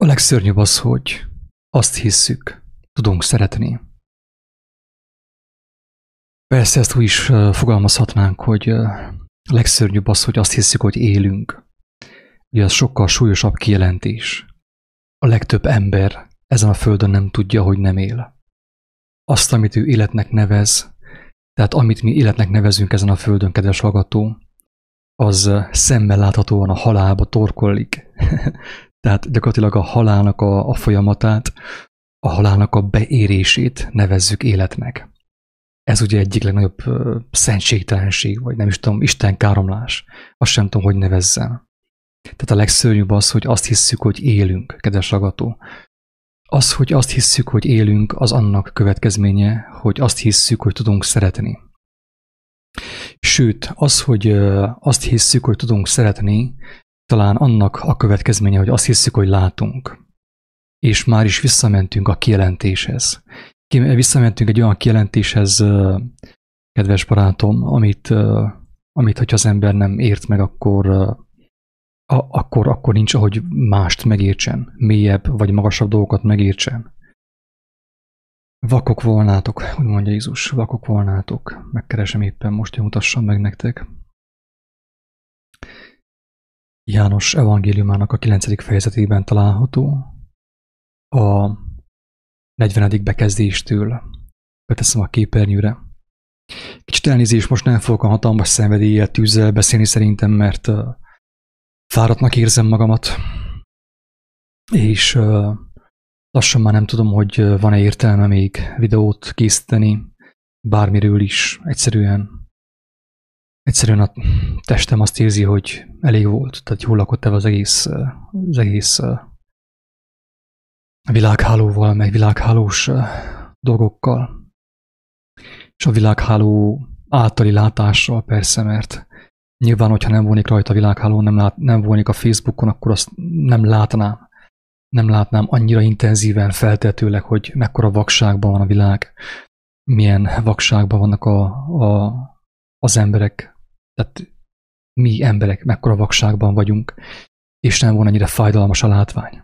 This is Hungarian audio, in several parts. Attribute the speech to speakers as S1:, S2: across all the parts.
S1: A legszörnyűbb az, hogy azt hisszük, tudunk szeretni. Persze ezt úgy is fogalmazhatnánk, hogy a legszörnyűbb az, hogy azt hisszük, hogy élünk. Ugye az sokkal súlyosabb kijelentés. A legtöbb ember ezen a földön nem tudja, hogy nem él. Azt, amit ő életnek nevez, tehát amit mi életnek nevezünk ezen a földön, kedves hallgató, az szemmel láthatóan a halálba torkollik. Tehát gyakorlatilag a halálnak a, a folyamatát, a halálnak a beérését nevezzük életnek. Ez ugye egyik legnagyobb uh, szentségtelenség, vagy nem is tudom, Isten káromlás. Azt sem tudom, hogy nevezzem. Tehát a legszörnyűbb az, hogy azt hisszük, hogy élünk, kedves ragató. Az, hogy azt hisszük, hogy élünk, az annak következménye, hogy azt hisszük, hogy tudunk szeretni. Sőt, az, hogy azt hisszük, hogy tudunk szeretni, talán annak a következménye, hogy azt hiszük, hogy látunk. És már is visszamentünk a kijelentéshez. Visszamentünk egy olyan kijelentéshez, kedves barátom, amit, amit hogyha az ember nem ért meg, akkor, akkor, akkor nincs, ahogy mást megértsen, mélyebb vagy magasabb dolgokat megértsen. Vakok volnátok, úgy mondja Jézus, vakok volnátok. Megkeresem éppen most, hogy mutassam meg nektek. János evangéliumának a 9. fejezetében található. A 40. bekezdéstől beteszem a képernyőre. Kicsit elnézés, most nem fogok a hatalmas szenvedéllyel, tűzzel beszélni szerintem, mert fáradtnak érzem magamat, és lassan már nem tudom, hogy van-e értelme még videót készíteni, bármiről is, egyszerűen egyszerűen a testem azt érzi, hogy elég volt, tehát jól lakott el az egész, az egész világhálóval, meg világhálós dolgokkal. És a világháló általi látással persze, mert nyilván, hogyha nem volnék rajta a világháló, nem, lát, nem volnék a Facebookon, akkor azt nem látnám. Nem látnám annyira intenzíven feltetőleg, hogy mekkora vakságban van a világ, milyen vakságban vannak a, a, az emberek, tehát mi emberek mekkora vakságban vagyunk, és nem volna annyira fájdalmas a látvány.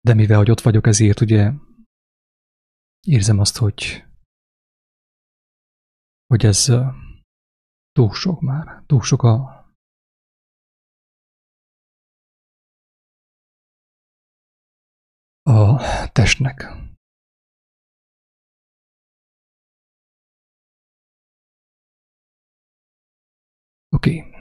S1: De mivel, hogy ott vagyok, ezért ugye érzem azt, hogy, hogy ez túl sok már, túl sok a a testnek. Oké. Okay.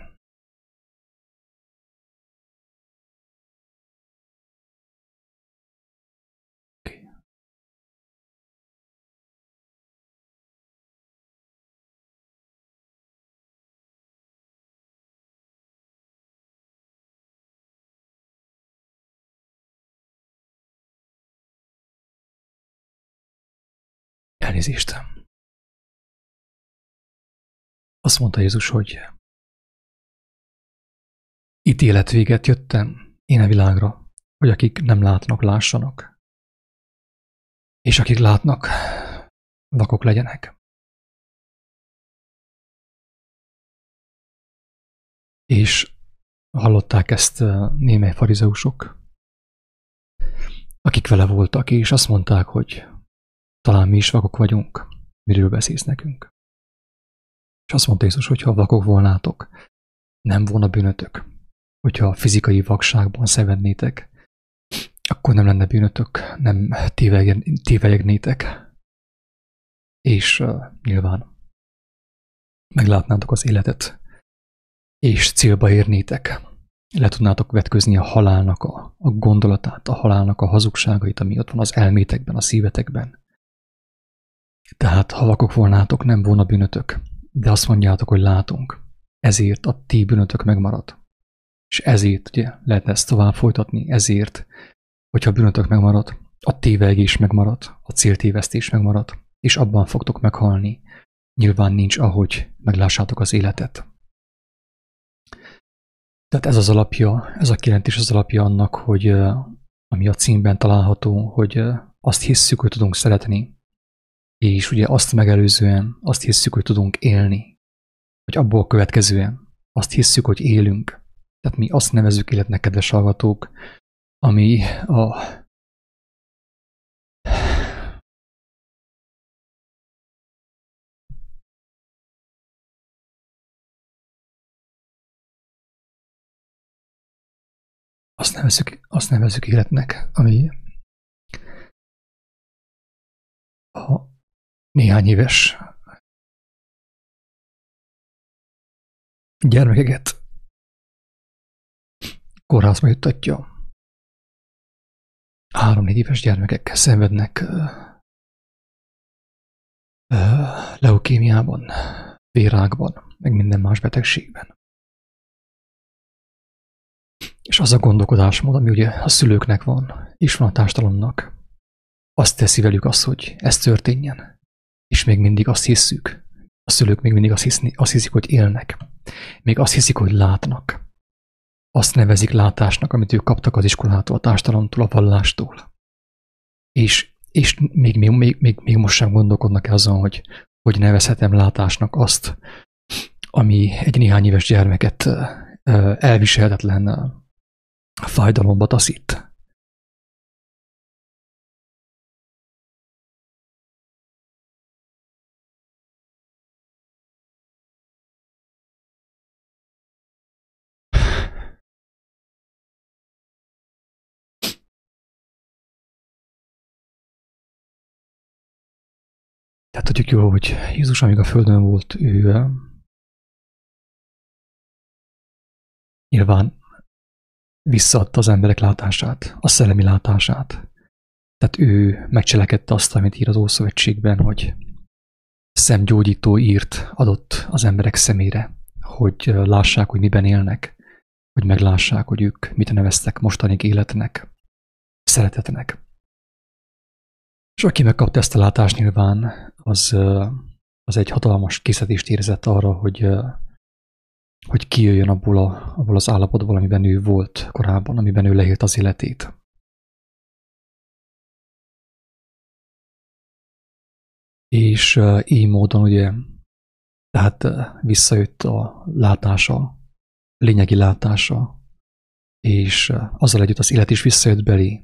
S1: Elnézést. Azt mondta Jézus, hogy ítélet véget jöttem én a világra, hogy akik nem látnak, lássanak, és akik látnak, vakok legyenek. És hallották ezt némely farizeusok, akik vele voltak, és azt mondták, hogy talán mi is vakok vagyunk, miről beszélsz nekünk. És azt mondta Jézus, hogy ha vakok volnátok, nem volna bűnötök. Hogyha fizikai vakságban szenvednétek, akkor nem lenne bűnötök, nem tévejegnétek. És uh, nyilván meglátnátok az életet, és célba érnétek. Le tudnátok vetközni a halálnak a, a gondolatát, a halálnak a hazugságait, ami ott van az elmétekben, a szívetekben. Tehát ha vakok volnátok, nem volna bűnötök, de azt mondjátok, hogy látunk. Ezért a ti bűnötök megmarad. És ezért ugye lehet ezt tovább folytatni, ezért, hogyha bűnötök megmarad, a tévegés megmarad, a céltévesztés megmarad, és abban fogtok meghalni. Nyilván nincs, ahogy meglássátok az életet. Tehát ez az alapja, ez a kijelentés az alapja annak, hogy ami a címben található, hogy azt hisszük, hogy tudunk szeretni, és ugye azt megelőzően azt hiszük, hogy tudunk élni. hogy abból következően azt hisszük, hogy élünk. Tehát mi azt nevezzük életnek, kedves hallgatók, ami a azt nevezzük, azt nevezzük életnek, ami a néhány éves gyermekeket kórházba juttatja. Három-négy éves gyermekek szenvednek leukémiában, vérákban, meg minden más betegségben. És az a gondolkodásmód, ami ugye a szülőknek van, és van a társadalomnak, azt teszi velük az, hogy ez történjen. És még mindig azt hisszük, a szülők még mindig azt, hiszni, azt hiszik, hogy élnek. Még azt hiszik, hogy látnak. Azt nevezik látásnak, amit ők kaptak az iskolától, a társadalomtól, a vallástól. És, és még, még, még, még, most sem gondolkodnak azon, hogy hogy nevezhetem látásnak azt, ami egy néhány éves gyermeket elviselhetetlen fájdalomba taszít. Tehát tudjuk jól, hogy Jézus, amíg a Földön volt, ő nyilván visszaadta az emberek látását, a szellemi látását. Tehát ő megcselekedte azt, amit ír az Ószövetségben, hogy szemgyógyító írt adott az emberek szemére, hogy lássák, hogy miben élnek, hogy meglássák, hogy ők mit neveztek mostanig életnek, szeretetnek. És aki megkapta ezt a látást nyilván, az, az egy hatalmas készítést érzett arra, hogy hogy kijöjjön abból, a, abból az állapotból, amiben ő volt korábban, amiben ő leélt az életét. És így módon ugye, tehát visszajött a látása, lényegi látása, és azzal együtt az élet is visszajött belé,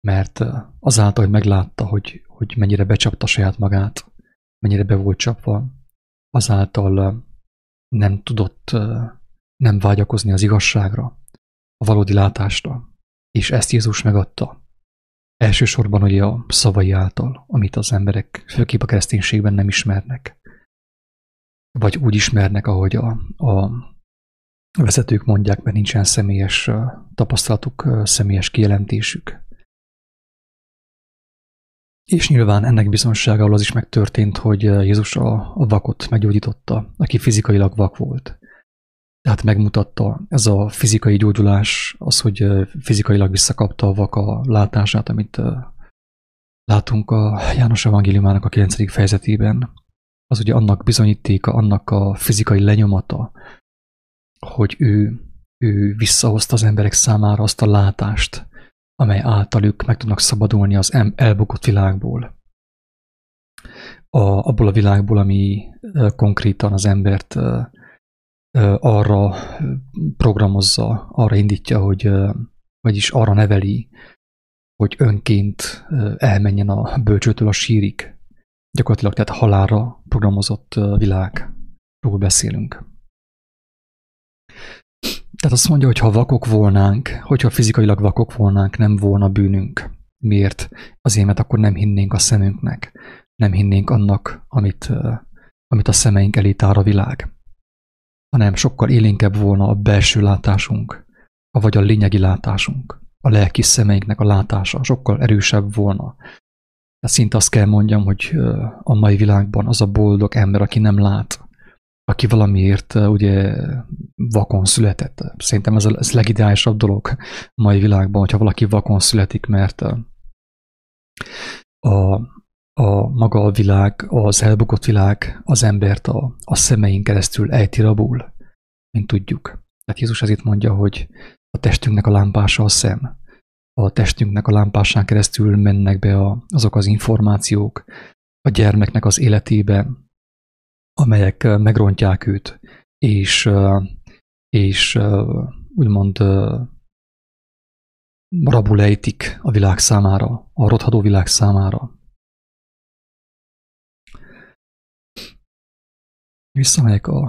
S1: mert azáltal, hogy meglátta, hogy, hogy mennyire becsapta saját magát, mennyire be volt csapva, azáltal nem tudott nem vágyakozni az igazságra, a valódi látásra, és ezt Jézus megadta. Elsősorban ugye a szavai által, amit az emberek főképp a kereszténységben nem ismernek. Vagy úgy ismernek, ahogy a, a vezetők mondják, mert nincsen személyes tapasztalatuk, személyes kijelentésük. És nyilván ennek bizonságával az is megtörtént, hogy Jézus a, vakot meggyógyította, aki fizikailag vak volt. Tehát megmutatta ez a fizikai gyógyulás, az, hogy fizikailag visszakapta a vak a látását, amit látunk a János Evangéliumának a 9. fejezetében. Az ugye annak bizonyítéka, annak a fizikai lenyomata, hogy ő, ő visszahozta az emberek számára azt a látást, amely által ők meg tudnak szabadulni az elbukott világból. A, abból a világból, ami konkrétan az embert arra programozza, arra indítja, hogy, vagyis arra neveli, hogy önként elmenjen a bölcsőtől a sírig. Gyakorlatilag tehát halálra programozott világról beszélünk. Tehát azt mondja, hogy ha vakok volnánk, hogyha fizikailag vakok volnánk, nem volna bűnünk. Miért? Azért, mert akkor nem hinnénk a szemünknek, nem hinnénk annak, amit, amit a szemeink elé tár a világ. Hanem sokkal élénkebb volna a belső látásunk, vagy a lényegi látásunk, a lelki szemeinknek a látása sokkal erősebb volna. Tehát szinte azt kell mondjam, hogy a mai világban az a boldog ember, aki nem lát, aki valamiért ugye vakon született. Szerintem ez a ez legideálisabb dolog a mai világban, hogyha valaki vakon születik, mert a, a maga a világ, az elbukott világ az embert a, a szemeink keresztül ejti rabul, mint tudjuk. Tehát Jézus ezért mondja, hogy a testünknek a lámpása a szem. A testünknek a lámpásán keresztül mennek be a, azok az információk a gyermeknek az életébe, amelyek megrontják őt, és, és úgymond rabul ejtik a világ számára, a rothadó világ számára. Visszamegyek a,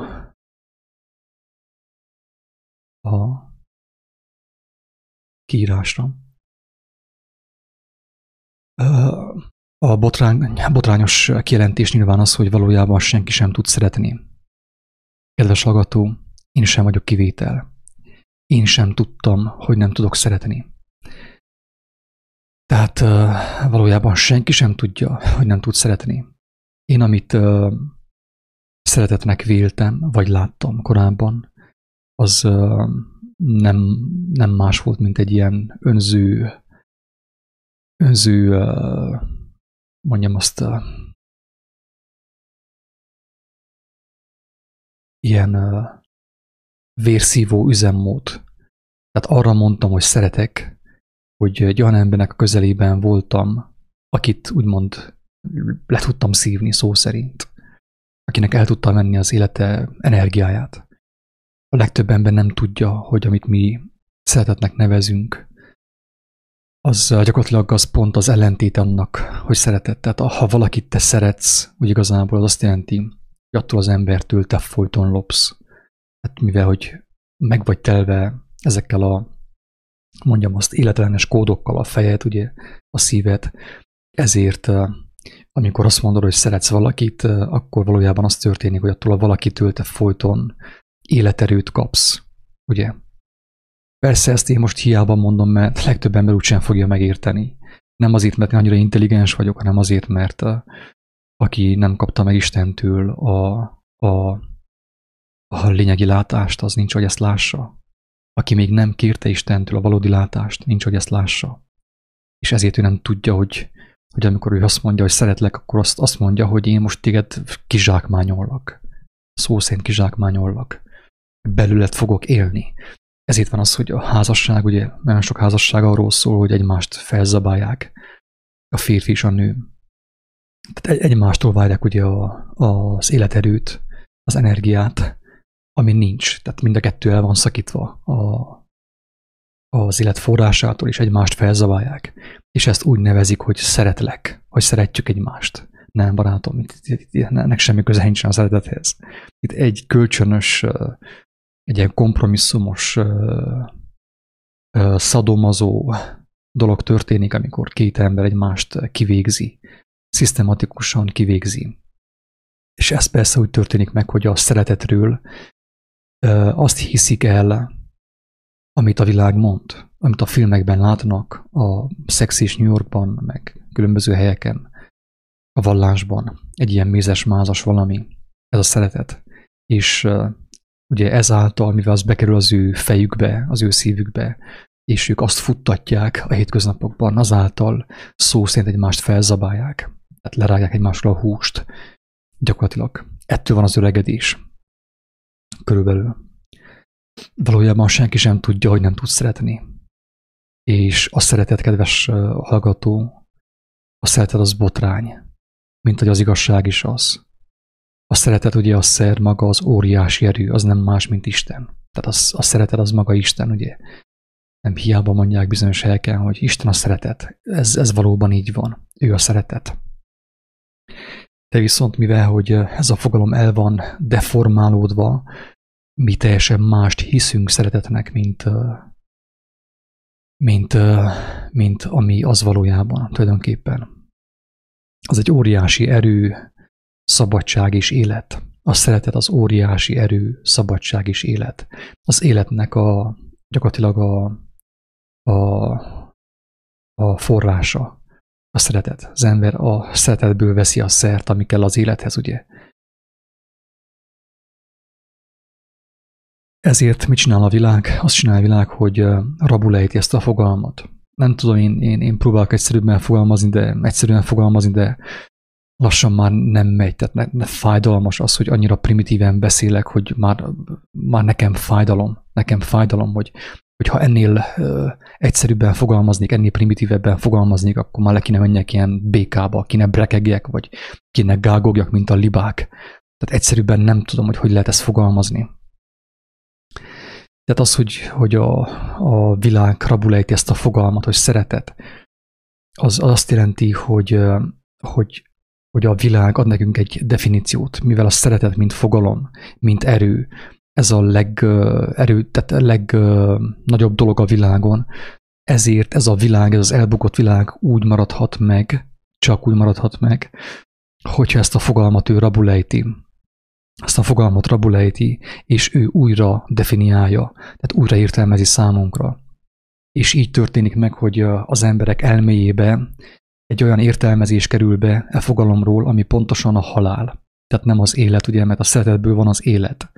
S1: a kiírásra. A botrány, botrányos kijelentés nyilván az, hogy valójában senki sem tud szeretni. Kedves hallgató, én sem vagyok kivétel. Én sem tudtam, hogy nem tudok szeretni. Tehát valójában senki sem tudja, hogy nem tud szeretni. Én, amit szeretetnek véltem, vagy láttam korábban, az nem, nem más volt, mint egy ilyen önző, önző, mondjam azt, ilyen vérszívó üzemmód. Tehát arra mondtam, hogy szeretek, hogy egy olyan embernek a közelében voltam, akit úgymond le tudtam szívni szó szerint, akinek el tudtam menni az élete energiáját. A legtöbb ember nem tudja, hogy amit mi szeretetnek nevezünk, az gyakorlatilag az pont az ellentét annak, hogy szeretet. Tehát ha valakit te szeretsz, úgy igazából az azt jelenti, hogy attól az embertől te folyton lopsz. Hát mivel, hogy meg vagy telve ezekkel a mondjam azt, életlenes kódokkal a fejed, ugye, a szíved, ezért amikor azt mondod, hogy szeretsz valakit, akkor valójában az történik, hogy attól a valakitől te folyton életerőt kapsz, ugye? Persze ezt én most hiába mondom, mert legtöbb ember úgysem fogja megérteni. Nem azért, mert én annyira intelligens vagyok, hanem azért, mert aki nem kapta meg Istentől a, a, a lényegi látást, az nincs, hogy ezt lássa aki még nem kérte Istentől a valódi látást, nincs, hogy ezt lássa. És ezért ő nem tudja, hogy, hogy amikor ő azt mondja, hogy szeretlek, akkor azt, azt mondja, hogy én most téged kizsákmányollak. Szó szerint kizsákmányollak. Belület fogok élni. Ezért van az, hogy a házasság, ugye nagyon sok házasság arról szól, hogy egymást felzabálják, a férfi és a nő. Tehát egymástól várják ugye a, az életerőt, az energiát, ami nincs. Tehát mind a kettő el van szakítva a, az élet forrásától, és egymást felzabálják. És ezt úgy nevezik, hogy szeretlek, hogy szeretjük egymást. Nem, barátom, itt, itt, itt, ennek semmi köze nincsen a szeretethez. Itt egy kölcsönös, egy ilyen kompromisszumos, szadomazó dolog történik, amikor két ember egymást kivégzi, szisztematikusan kivégzi. És ez persze úgy történik meg, hogy a szeretetről azt hiszik el, amit a világ mond, amit a filmekben látnak, a szexis New Yorkban, meg különböző helyeken, a vallásban, egy ilyen mézes-mázas valami, ez a szeretet. És ugye ezáltal, mivel az bekerül az ő fejükbe, az ő szívükbe, és ők azt futtatják a hétköznapokban, azáltal szó szerint egymást felzabálják, tehát lerágják egymásról a húst, gyakorlatilag. Ettől van az öregedés körülbelül. Valójában senki sem tudja, hogy nem tud szeretni. És a szeretet, kedves hallgató, a szeretet az botrány, mint hogy az igazság is az. A szeretet ugye a szer maga az óriási erő, az nem más, mint Isten. Tehát az, a szeretet az maga Isten, ugye. Nem hiába mondják bizonyos helyeken, hogy Isten a szeretet. Ez, ez valóban így van. Ő a szeretet. De viszont mivel, hogy ez a fogalom el van deformálódva, mi teljesen mást hiszünk szeretetnek, mint, mint, mint ami az valójában tulajdonképpen. Az egy óriási erő, szabadság és élet. A szeretet az óriási erő, szabadság és élet. Az életnek a gyakorlatilag a, a, a forrása, a szeretet. Az ember a szeretetből veszi a szert, ami kell az élethez, ugye? Ezért mit csinál a világ? Azt csinál a világ, hogy rabulejti ezt a fogalmat. Nem tudom, én, én, én próbálok egyszerűbben fogalmazni, de egyszerűen fogalmazni, de lassan már nem megy, tehát ne, ne fájdalmas az, hogy annyira primitíven beszélek, hogy már, már nekem fájdalom, nekem fájdalom, hogy, hogyha ennél ö, egyszerűbben fogalmaznék, ennél primitívebben fogalmaznék, akkor már le kéne menjek ilyen békába, kéne brekegjek, vagy kéne gágogjak, mint a libák. Tehát egyszerűbben nem tudom, hogy hogy lehet ezt fogalmazni. Tehát az, hogy, hogy a, a világ rabulejti ezt a fogalmat, hogy szeretet, az, az azt jelenti, hogy, hogy, hogy a világ ad nekünk egy definíciót, mivel a szeretet, mint fogalom, mint erő, ez a legerő, tehát a legnagyobb dolog a világon, ezért ez a világ, ez az elbukott világ úgy maradhat meg, csak úgy maradhat meg, hogyha ezt a fogalmat ő rabulejti, ezt a fogalmat rabulejti, és ő újra definiálja, tehát újra értelmezi számunkra. És így történik meg, hogy az emberek elméjébe egy olyan értelmezés kerül be e fogalomról, ami pontosan a halál. Tehát nem az élet, ugye, mert a szeretetből van az élet.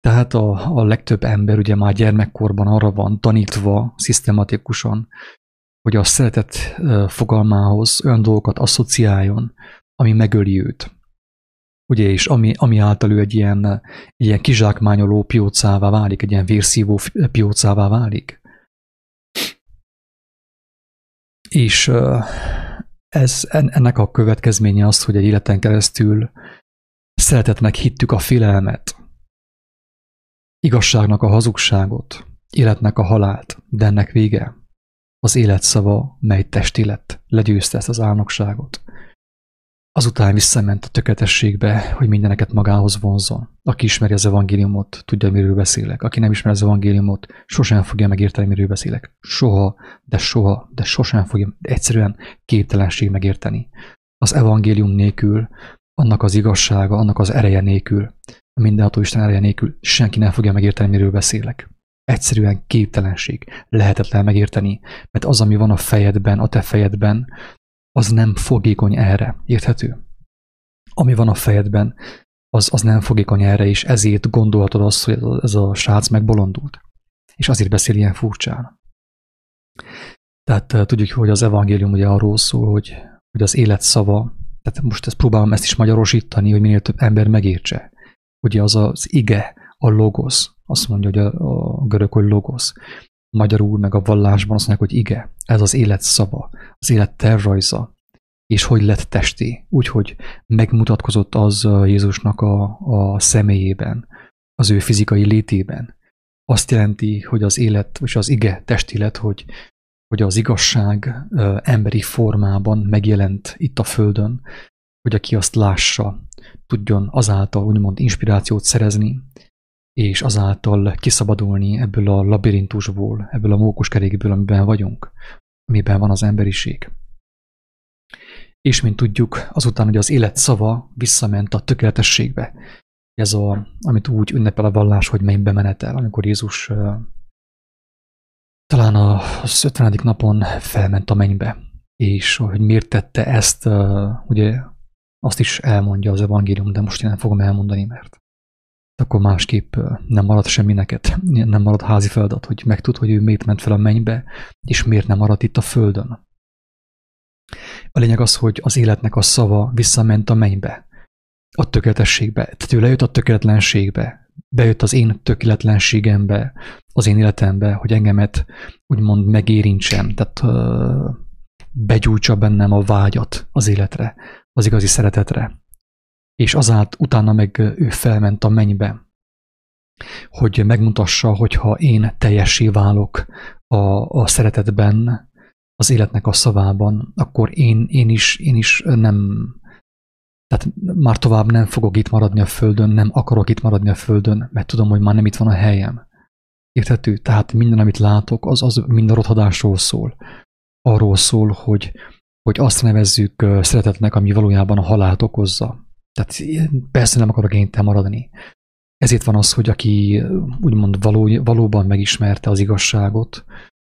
S1: Tehát a, a legtöbb ember ugye már gyermekkorban arra van tanítva szisztematikusan, hogy a szeretet fogalmához olyan dolgokat asszociáljon, ami megöli őt. Ugye, és ami, ami által ő egy ilyen, ilyen kizsákmányoló piócává válik, egy ilyen vérszívó piócává válik. És ez, ennek a következménye az, hogy egy életen keresztül szeretetnek hittük a félelmet, igazságnak a hazugságot, életnek a halált, de ennek vége az élet szava, mely testi lett, legyőzte ezt az álnokságot. Azután visszament a tökéletességbe, hogy mindeneket magához vonzon. Aki ismeri az evangéliumot, tudja, miről beszélek. Aki nem ismeri az evangéliumot, sosem fogja megérteni, miről beszélek. Soha, de soha, de sosem fogja, de egyszerűen képtelenség megérteni. Az evangélium nélkül, annak az igazsága, annak az ereje nélkül, a mindenható Isten ereje nélkül senki nem fogja megérteni, miről beszélek. Egyszerűen képtelenség. Lehetetlen megérteni, mert az, ami van a fejedben, a te fejedben, az nem fogékony erre. Érthető? Ami van a fejedben, az, az nem fogékony erre, és ezért gondolhatod azt, hogy ez a srác megbolondult. És azért beszél ilyen furcsán. Tehát eh, tudjuk, hogy az evangélium ugye arról szól, hogy, hogy az élet szava, tehát most ezt próbálom ezt is magyarosítani, hogy minél több ember megértse. Ugye az az ige, a logosz, azt mondja, hogy a, a görög, hogy logosz. Magyarul meg a vallásban azt mondják, hogy ige, ez az élet szava, az élet tervrajza, és hogy lett testi, úgyhogy megmutatkozott az Jézusnak a, a személyében, az ő fizikai létében. Azt jelenti, hogy az élet, és az ige testi lett, hogy, hogy az igazság emberi formában megjelent itt a Földön, hogy aki azt lássa, tudjon azáltal úgymond inspirációt szerezni, és azáltal kiszabadulni ebből a labirintusból, ebből a mókuskerékből, amiben vagyunk, amiben van az emberiség. És mint tudjuk, azután, hogy az élet szava visszament a tökéletességbe, ez a, amit úgy ünnepel a vallás, hogy mennybe menetel, amikor Jézus talán a 50. napon felment a mennybe, és hogy miért tette ezt, ugye azt is elmondja az evangélium, de most én nem fogom elmondani, mert akkor másképp nem marad semmi neked, nem marad házi feladat, hogy megtud, hogy ő miért ment fel a mennybe, és miért nem maradt itt a földön. A lényeg az, hogy az életnek a szava visszament a mennybe, a tökéletességbe, tehát ő lejött a tökéletlenségbe, bejött az én tökéletlenségembe, az én életembe, hogy engemet úgymond megérintsen, tehát begyújtsa bennem a vágyat az életre, az igazi szeretetre. És azált utána meg ő felment a mennybe, hogy megmutassa, hogyha én teljesé válok a, a szeretetben, az életnek a szavában, akkor én, én, is, én is nem, tehát már tovább nem fogok itt maradni a Földön, nem akarok itt maradni a Földön, mert tudom, hogy már nem itt van a helyem. Érthető? Tehát minden, amit látok, az, az mind a rothadásról szól. Arról szól, hogy, hogy azt nevezzük szeretetnek, ami valójában a halált okozza. Tehát persze nem akarok én maradni. Ezért van az, hogy aki úgymond való, valóban megismerte az igazságot,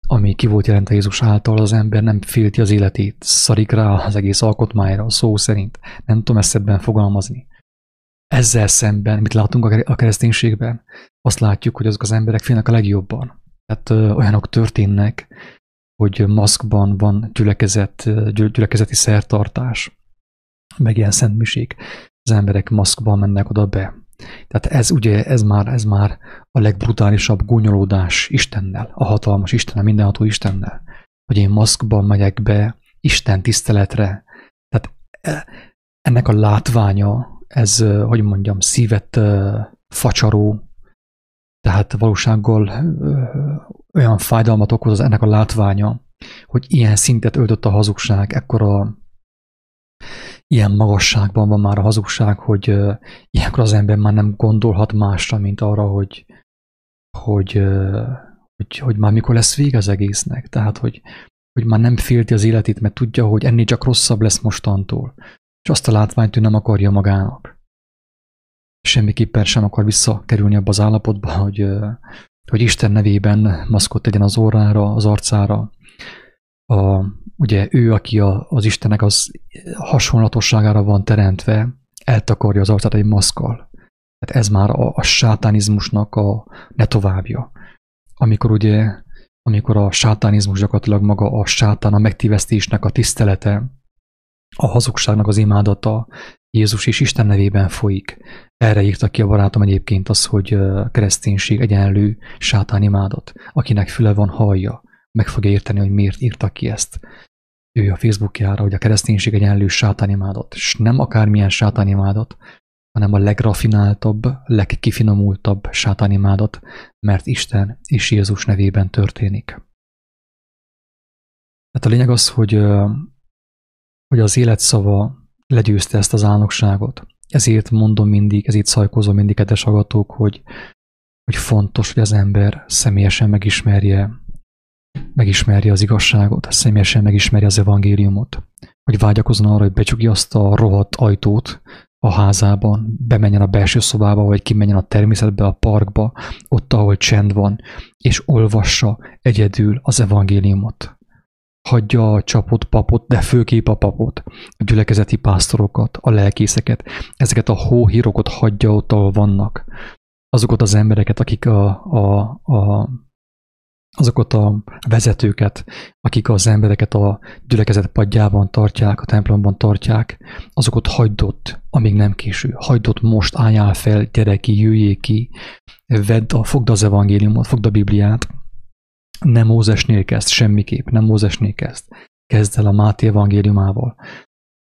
S1: ami ki volt jelentve Jézus által, az ember nem félti az életét, szarik rá az egész alkotmányra, szó szerint. Nem tudom ezt ebben fogalmazni. Ezzel szemben, mit látunk a kereszténységben, azt látjuk, hogy azok az emberek félnek a legjobban. Tehát ö, olyanok történnek, hogy maszkban van gyülekezet, gyülekezeti szertartás, meg ilyen szentmisék. Az emberek maszkban mennek oda be. Tehát ez ugye, ez már, ez már a legbrutálisabb gúnyolódás Istennel, a hatalmas Istennel, mindenható Istennel, hogy én maszkban megyek be Isten tiszteletre. Tehát e, ennek a látványa ez, hogy mondjam, szívet facsaró, tehát valósággal olyan fájdalmat okoz az ennek a látványa, hogy ilyen szintet öltött a hazugság, ekkora ilyen magasságban van már a hazugság, hogy uh, ilyenkor az ember már nem gondolhat másra, mint arra, hogy, hogy, uh, hogy, hogy már mikor lesz vége az egésznek. Tehát, hogy, hogy már nem félti az életét, mert tudja, hogy ennél csak rosszabb lesz mostantól. És azt a látványt ő nem akarja magának. Semmiképpen sem akar visszakerülni abba az állapotba, hogy, uh, hogy Isten nevében maszkot tegyen az órára, az arcára, a, ugye ő, aki a, az Istennek az hasonlatosságára van teremtve, eltakarja az arcát egy maszkal. Tehát ez már a, a sátánizmusnak a ne továbbja. Amikor ugye, amikor a sátánizmus gyakorlatilag maga a sátán, a megtévesztésnek a tisztelete, a hazugságnak az imádata Jézus és Isten nevében folyik. Erre írta ki a barátom egyébként az, hogy kereszténység egyenlő sátán imádat. Akinek füle van, hallja meg fogja érteni, hogy miért írtak ki ezt. Ő a Facebookjára, hogy a kereszténység egyenlő sátánimádot, és nem akármilyen sátánimádot, hanem a legrafináltabb, legkifinomultabb sátánimádot, mert Isten és Jézus nevében történik. Hát a lényeg az, hogy, hogy az életszava legyőzte ezt az álnokságot. Ezért mondom mindig, ezért szajkozom mindig, kedves agatók, hogy, hogy fontos, hogy az ember személyesen megismerje megismerje az igazságot, személyesen megismerje az evangéliumot, hogy vágyakozzon arra, hogy becsukja azt a rohadt ajtót a házában, bemenjen a belső szobába, vagy kimenjen a természetbe, a parkba, ott, ahol csend van, és olvassa egyedül az evangéliumot. Hagyja a csapot, papot, de főképp a papot, a gyülekezeti pásztorokat, a lelkészeket, ezeket a hóhírokat hagyja ott, ahol vannak. Azokat az embereket, akik a, a, a azokat a vezetőket, akik az embereket a gyülekezet padjában tartják, a templomban tartják, azokat hagyd amíg nem késő. Hagyd most, álljál fel, gyere ki, jöjjél ki, vedd a, fogd az evangéliumot, fogd a Bibliát. Nem Mózesnél kezd, semmiképp, nem Mózesnél kezd. Kezd el a Máté evangéliumával.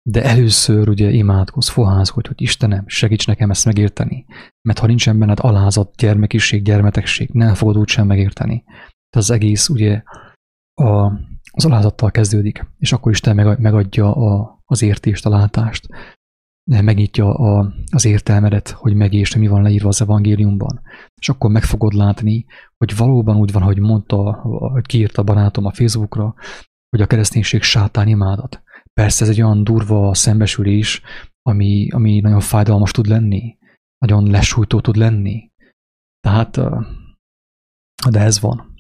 S1: De először ugye imádkozz, foházkodj, hogy Istenem, segíts nekem ezt megérteni. Mert ha nincsen benned alázat, gyermekiség, gyermetegség, nem fogod úgysem megérteni az egész ugye a, az alázattal kezdődik, és akkor Isten megadja a, az értést, a látást, megnyitja a, az értelmedet, hogy megértsd, mi van leírva az evangéliumban. És akkor meg fogod látni, hogy valóban úgy van, hogy mondta, hogy kiírta a barátom a Facebookra, hogy a kereszténység sátán imádat. Persze ez egy olyan durva szembesülés, ami, ami nagyon fájdalmas tud lenni, nagyon lesújtó tud lenni. Tehát, de ez van.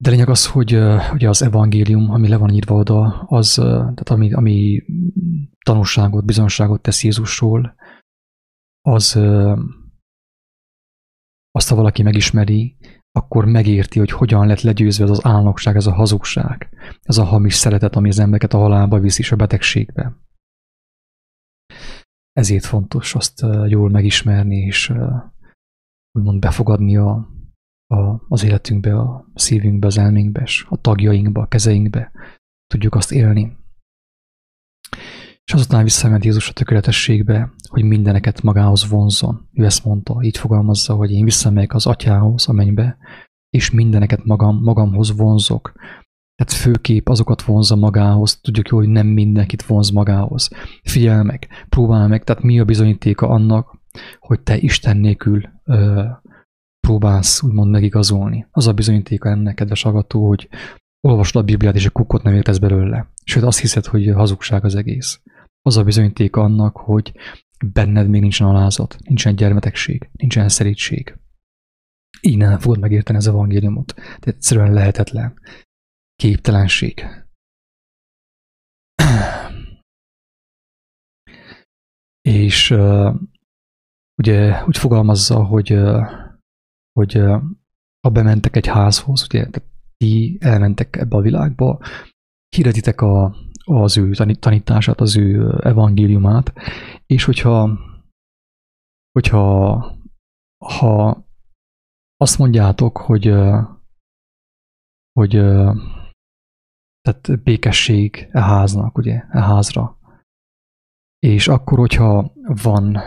S1: De lényeg az, hogy ugye az evangélium, ami le van írva oda, az, tehát ami, ami tanúságot, bizonságot tesz Jézusról, az azt, ha valaki megismeri, akkor megérti, hogy hogyan lett legyőzve ez az álnokság, ez a hazugság, ez a hamis szeretet, ami az embereket a halálba viszi és a betegségbe. Ezért fontos azt jól megismerni, és úgymond befogadni a, a, az életünkbe, a szívünkbe, az elménkbe, és a tagjainkba, a kezeinkbe tudjuk azt élni. És azután visszament Jézus a tökéletességbe, hogy mindeneket magához vonzon. Ő ezt mondta, így fogalmazza, hogy én visszamegyek az atyához, a mennybe, és mindeneket magam, magamhoz vonzok. Tehát főkép azokat vonzza magához, tudjuk jó, hogy nem mindenkit vonz magához. Figyelj meg, próbál meg, tehát mi a bizonyítéka annak, hogy te Isten nélkül ö, próbálsz úgymond megigazolni. Az a bizonyítéka ennek, kedves agató, hogy olvasod a Bibliát, és a kukkot nem értesz belőle. Sőt, azt hiszed, hogy hazugság az egész. Az a bizonyítéka annak, hogy benned még nincsen alázat, nincsen gyermetegség, nincsen szerítség. Így nem fogod megérteni az evangéliumot. Tehát egyszerűen lehetetlen. Képtelenség. És uh, ugye úgy fogalmazza, hogy uh, hogy ha bementek egy házhoz, ugye ti elmentek ebbe a világba, hirdetitek a, az ő tanítását, az ő evangéliumát, és hogyha, hogyha ha azt mondjátok, hogy, hogy tehát békesség e háznak, ugye, e házra, És akkor, hogyha van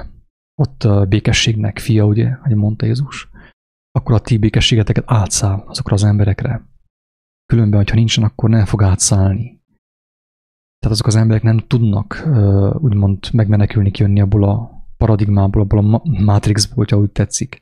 S1: ott békességnek fia, ugye, hogy mondta Jézus, akkor a ti békességeteket átszáll azokra az emberekre. Különben, hogyha nincsen, akkor nem fog átszállni. Tehát azok az emberek nem tudnak úgymond megmenekülni, kijönni abból a paradigmából, abból a matrixból, hogyha úgy tetszik.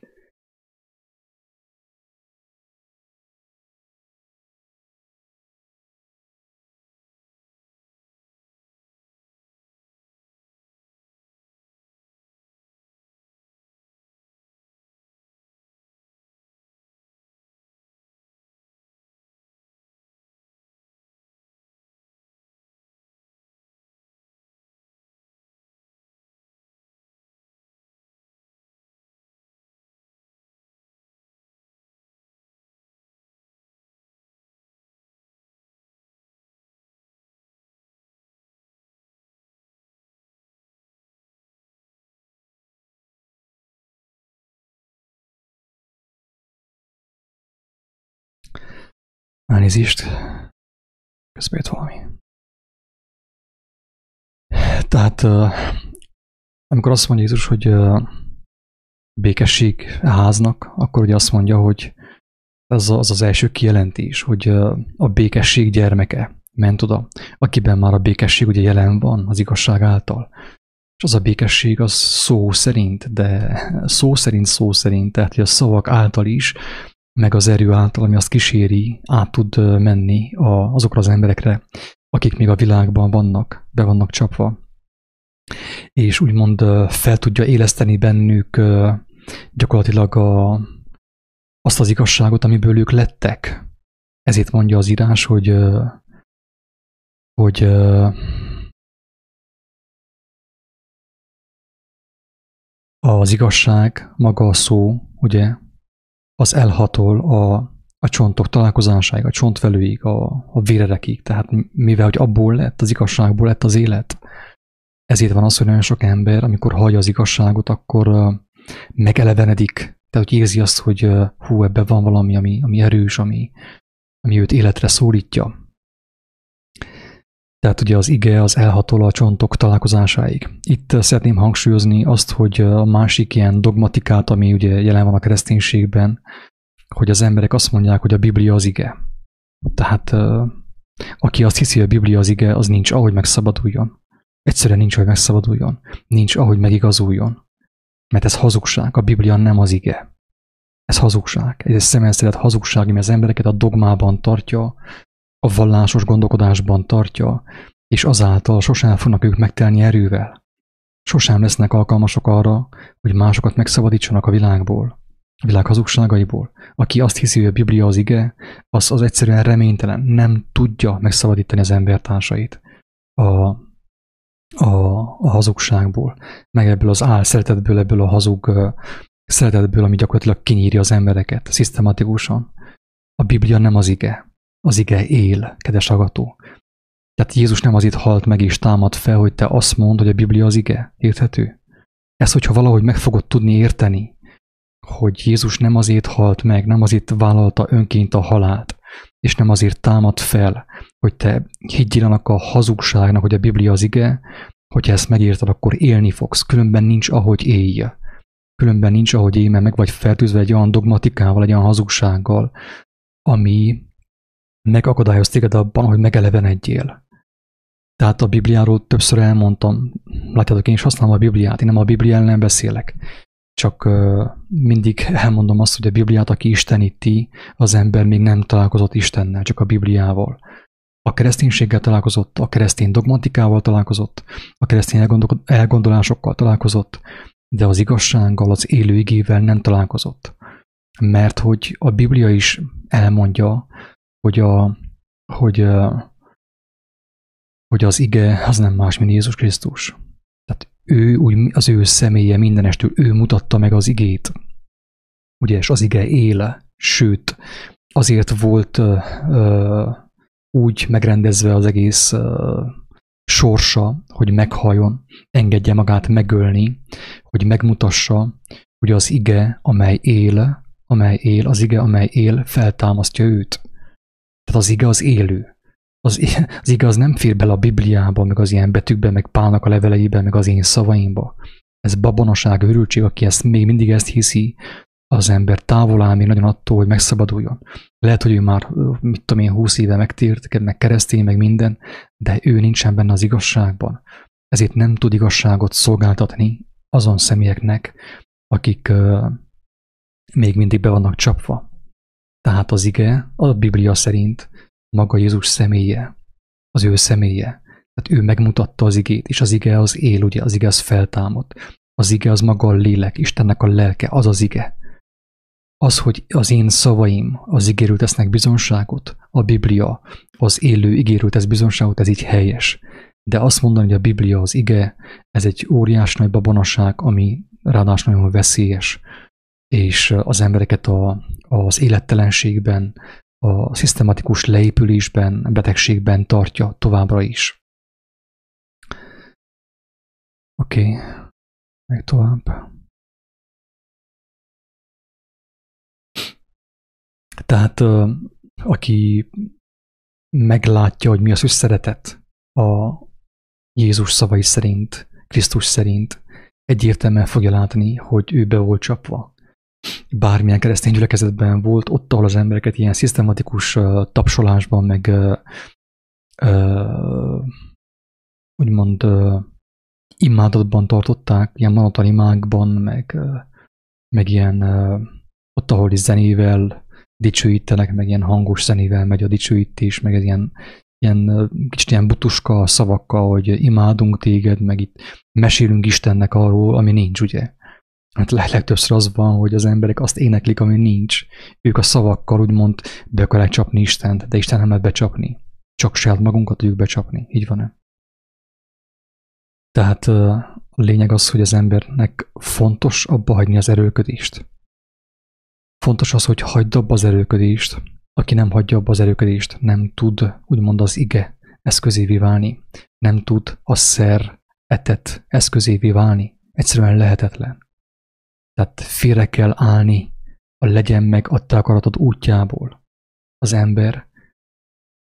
S1: Elnézést. Közben jött valami. Tehát amikor azt mondja Jézus, hogy békesség háznak, akkor ugye azt mondja, hogy ez az az első kijelentés, hogy a békesség gyermeke ment oda, akiben már a békesség ugye jelen van az igazság által. És az a békesség az szó szerint, de szó szerint szó szerint, tehát hogy a szavak által is meg az erő által, ami azt kíséri, át tud menni a, azokra az emberekre, akik még a világban vannak, be vannak csapva. És úgymond fel tudja éleszteni bennük gyakorlatilag a, azt az igazságot, amiből ők lettek. Ezért mondja az írás, hogy, hogy az igazság, maga a szó, ugye, az elhatol a, a csontok találkozásáig, a csontvelőig, a, a vérerekig. Tehát mivel, hogy abból lett, az igazságból lett az élet, ezért van az, hogy nagyon sok ember, amikor hallja az igazságot, akkor uh, megelevenedik. Tehát, hogy érzi azt, hogy uh, hú, ebben van valami, ami, ami erős, ami, ami őt életre szólítja. Tehát ugye az ige az elhatol a csontok találkozásáig. Itt szeretném hangsúlyozni azt, hogy a másik ilyen dogmatikát, ami ugye jelen van a kereszténységben, hogy az emberek azt mondják, hogy a Biblia az ige. Tehát aki azt hiszi, hogy a Biblia az ige, az nincs ahogy megszabaduljon. Egyszerűen nincs, ahogy megszabaduljon. Nincs, ahogy megigazuljon. Mert ez hazugság. A Biblia nem az ige. Ez hazugság. Ez egy szemelszedett hazugság, ami az embereket a dogmában tartja, a vallásos gondolkodásban tartja, és azáltal sosem fognak ők megtelni erővel. Sosem lesznek alkalmasok arra, hogy másokat megszabadítsanak a világból, a világ hazugságaiból. Aki azt hiszi, hogy a Biblia az ige, az, az egyszerűen reménytelen, nem tudja megszabadítani az embertársait a, a, a hazugságból, meg ebből az áll szeretetből, ebből a hazug szeretetből, ami gyakorlatilag kinyírja az embereket szisztematikusan. A Biblia nem az ige. Az ige él, kedves hallgató. Tehát Jézus nem az itt halt meg és támad fel, hogy te azt mondd, hogy a Biblia az ige. Érthető? Ezt, hogyha valahogy meg fogod tudni érteni, hogy Jézus nem azért halt meg, nem azért vállalta önként a halált, és nem azért támad fel, hogy te higgyél annak a hazugságnak, hogy a Biblia az ige, hogyha ezt megérted, akkor élni fogsz, különben nincs ahogy élj. Különben nincs ahogy élj, mert meg vagy fertőzve egy olyan dogmatikával, egy olyan hazugsággal, ami megakadályoz téged abban, hogy megelevenedjél. Tehát a Bibliáról többször elmondtam, látjátok, én is használom a Bibliát, én nem a Biblia ellen beszélek. Csak mindig elmondom azt, hogy a Bibliát, aki isteníti, az ember még nem találkozott Istennel, csak a Bibliával. A kereszténységgel találkozott, a keresztény dogmatikával találkozott, a keresztény elgondolásokkal találkozott, de az igazsággal, az élő igével nem találkozott. Mert hogy a Biblia is elmondja, hogy, a, hogy, hogy az ige az nem más, mint Jézus Krisztus. Tehát ő, úgy, az ő személye mindenestől, ő mutatta meg az igét. Ugye, és az ige éle, sőt, azért volt uh, úgy megrendezve az egész uh, sorsa, hogy meghajjon, engedje magát megölni, hogy megmutassa, hogy az ige, amely él, amely él, az ige, amely él, feltámasztja őt. Tehát az ige az élő. az, az igaz nem fér bele a Bibliába, meg az ilyen betűkbe, meg Pálnak a leveleibe, meg az én szavaimba. Ez babonaság, őrültség, aki ezt még mindig ezt hiszi, az ember távol áll még nagyon attól, hogy megszabaduljon. Lehet, hogy ő már, mit tudom én, húsz éve megtért, meg keresztény, meg minden, de ő nincsen benne az igazságban. Ezért nem tud igazságot szolgáltatni azon személyeknek, akik uh, még mindig be vannak csapva. Tehát az ige, a Biblia szerint maga Jézus személye, az ő személye. Tehát ő megmutatta az igét, és az ige az él, ugye, az ige az feltámad. Az ige az maga a lélek, Istennek a lelke, az az ige. Az, hogy az én szavaim az igéről tesznek bizonságot, a Biblia az élő igéről tesz bizonságot, ez így helyes. De azt mondani, hogy a Biblia az ige, ez egy óriás nagy babonaság, ami ráadásul nagyon veszélyes, és az embereket a, az élettelenségben, a szisztematikus leépülésben, betegségben tartja továbbra is. Oké, okay. meg tovább. Tehát aki meglátja, hogy mi az ő szeretet a Jézus szavai szerint, Krisztus szerint, egyértelműen fogja látni, hogy ő be volt csapva. Bármilyen keresztény gyülekezetben volt, ott, ahol az embereket ilyen szisztematikus uh, tapsolásban, meg uh, úgymond uh, imádatban tartották, ilyen monoton imákban, meg, uh, meg ilyen uh, ott, ahol is zenével dicsőítenek, meg ilyen hangos zenével megy a dicsőítés, meg ez ilyen, ilyen kicsit ilyen butuska szavakkal, hogy imádunk téged, meg itt mesélünk Istennek arról, ami nincs, ugye? Hát legtöbbször az van, hogy az emberek azt éneklik, ami nincs. Ők a szavakkal úgymond be akarják csapni Istent, de Isten nem lehet becsapni. Csak saját magunkat tudjuk becsapni. Így van-e? Tehát a lényeg az, hogy az embernek fontos abba hagyni az erőködést. Fontos az, hogy hagyd abba az erőködést. Aki nem hagyja abba az erőködést, nem tud úgymond az ige eszközévé válni. Nem tud a szer etet eszközévé válni. Egyszerűen lehetetlen. Tehát félre kell állni a legyen meg a te akaratod útjából. Az ember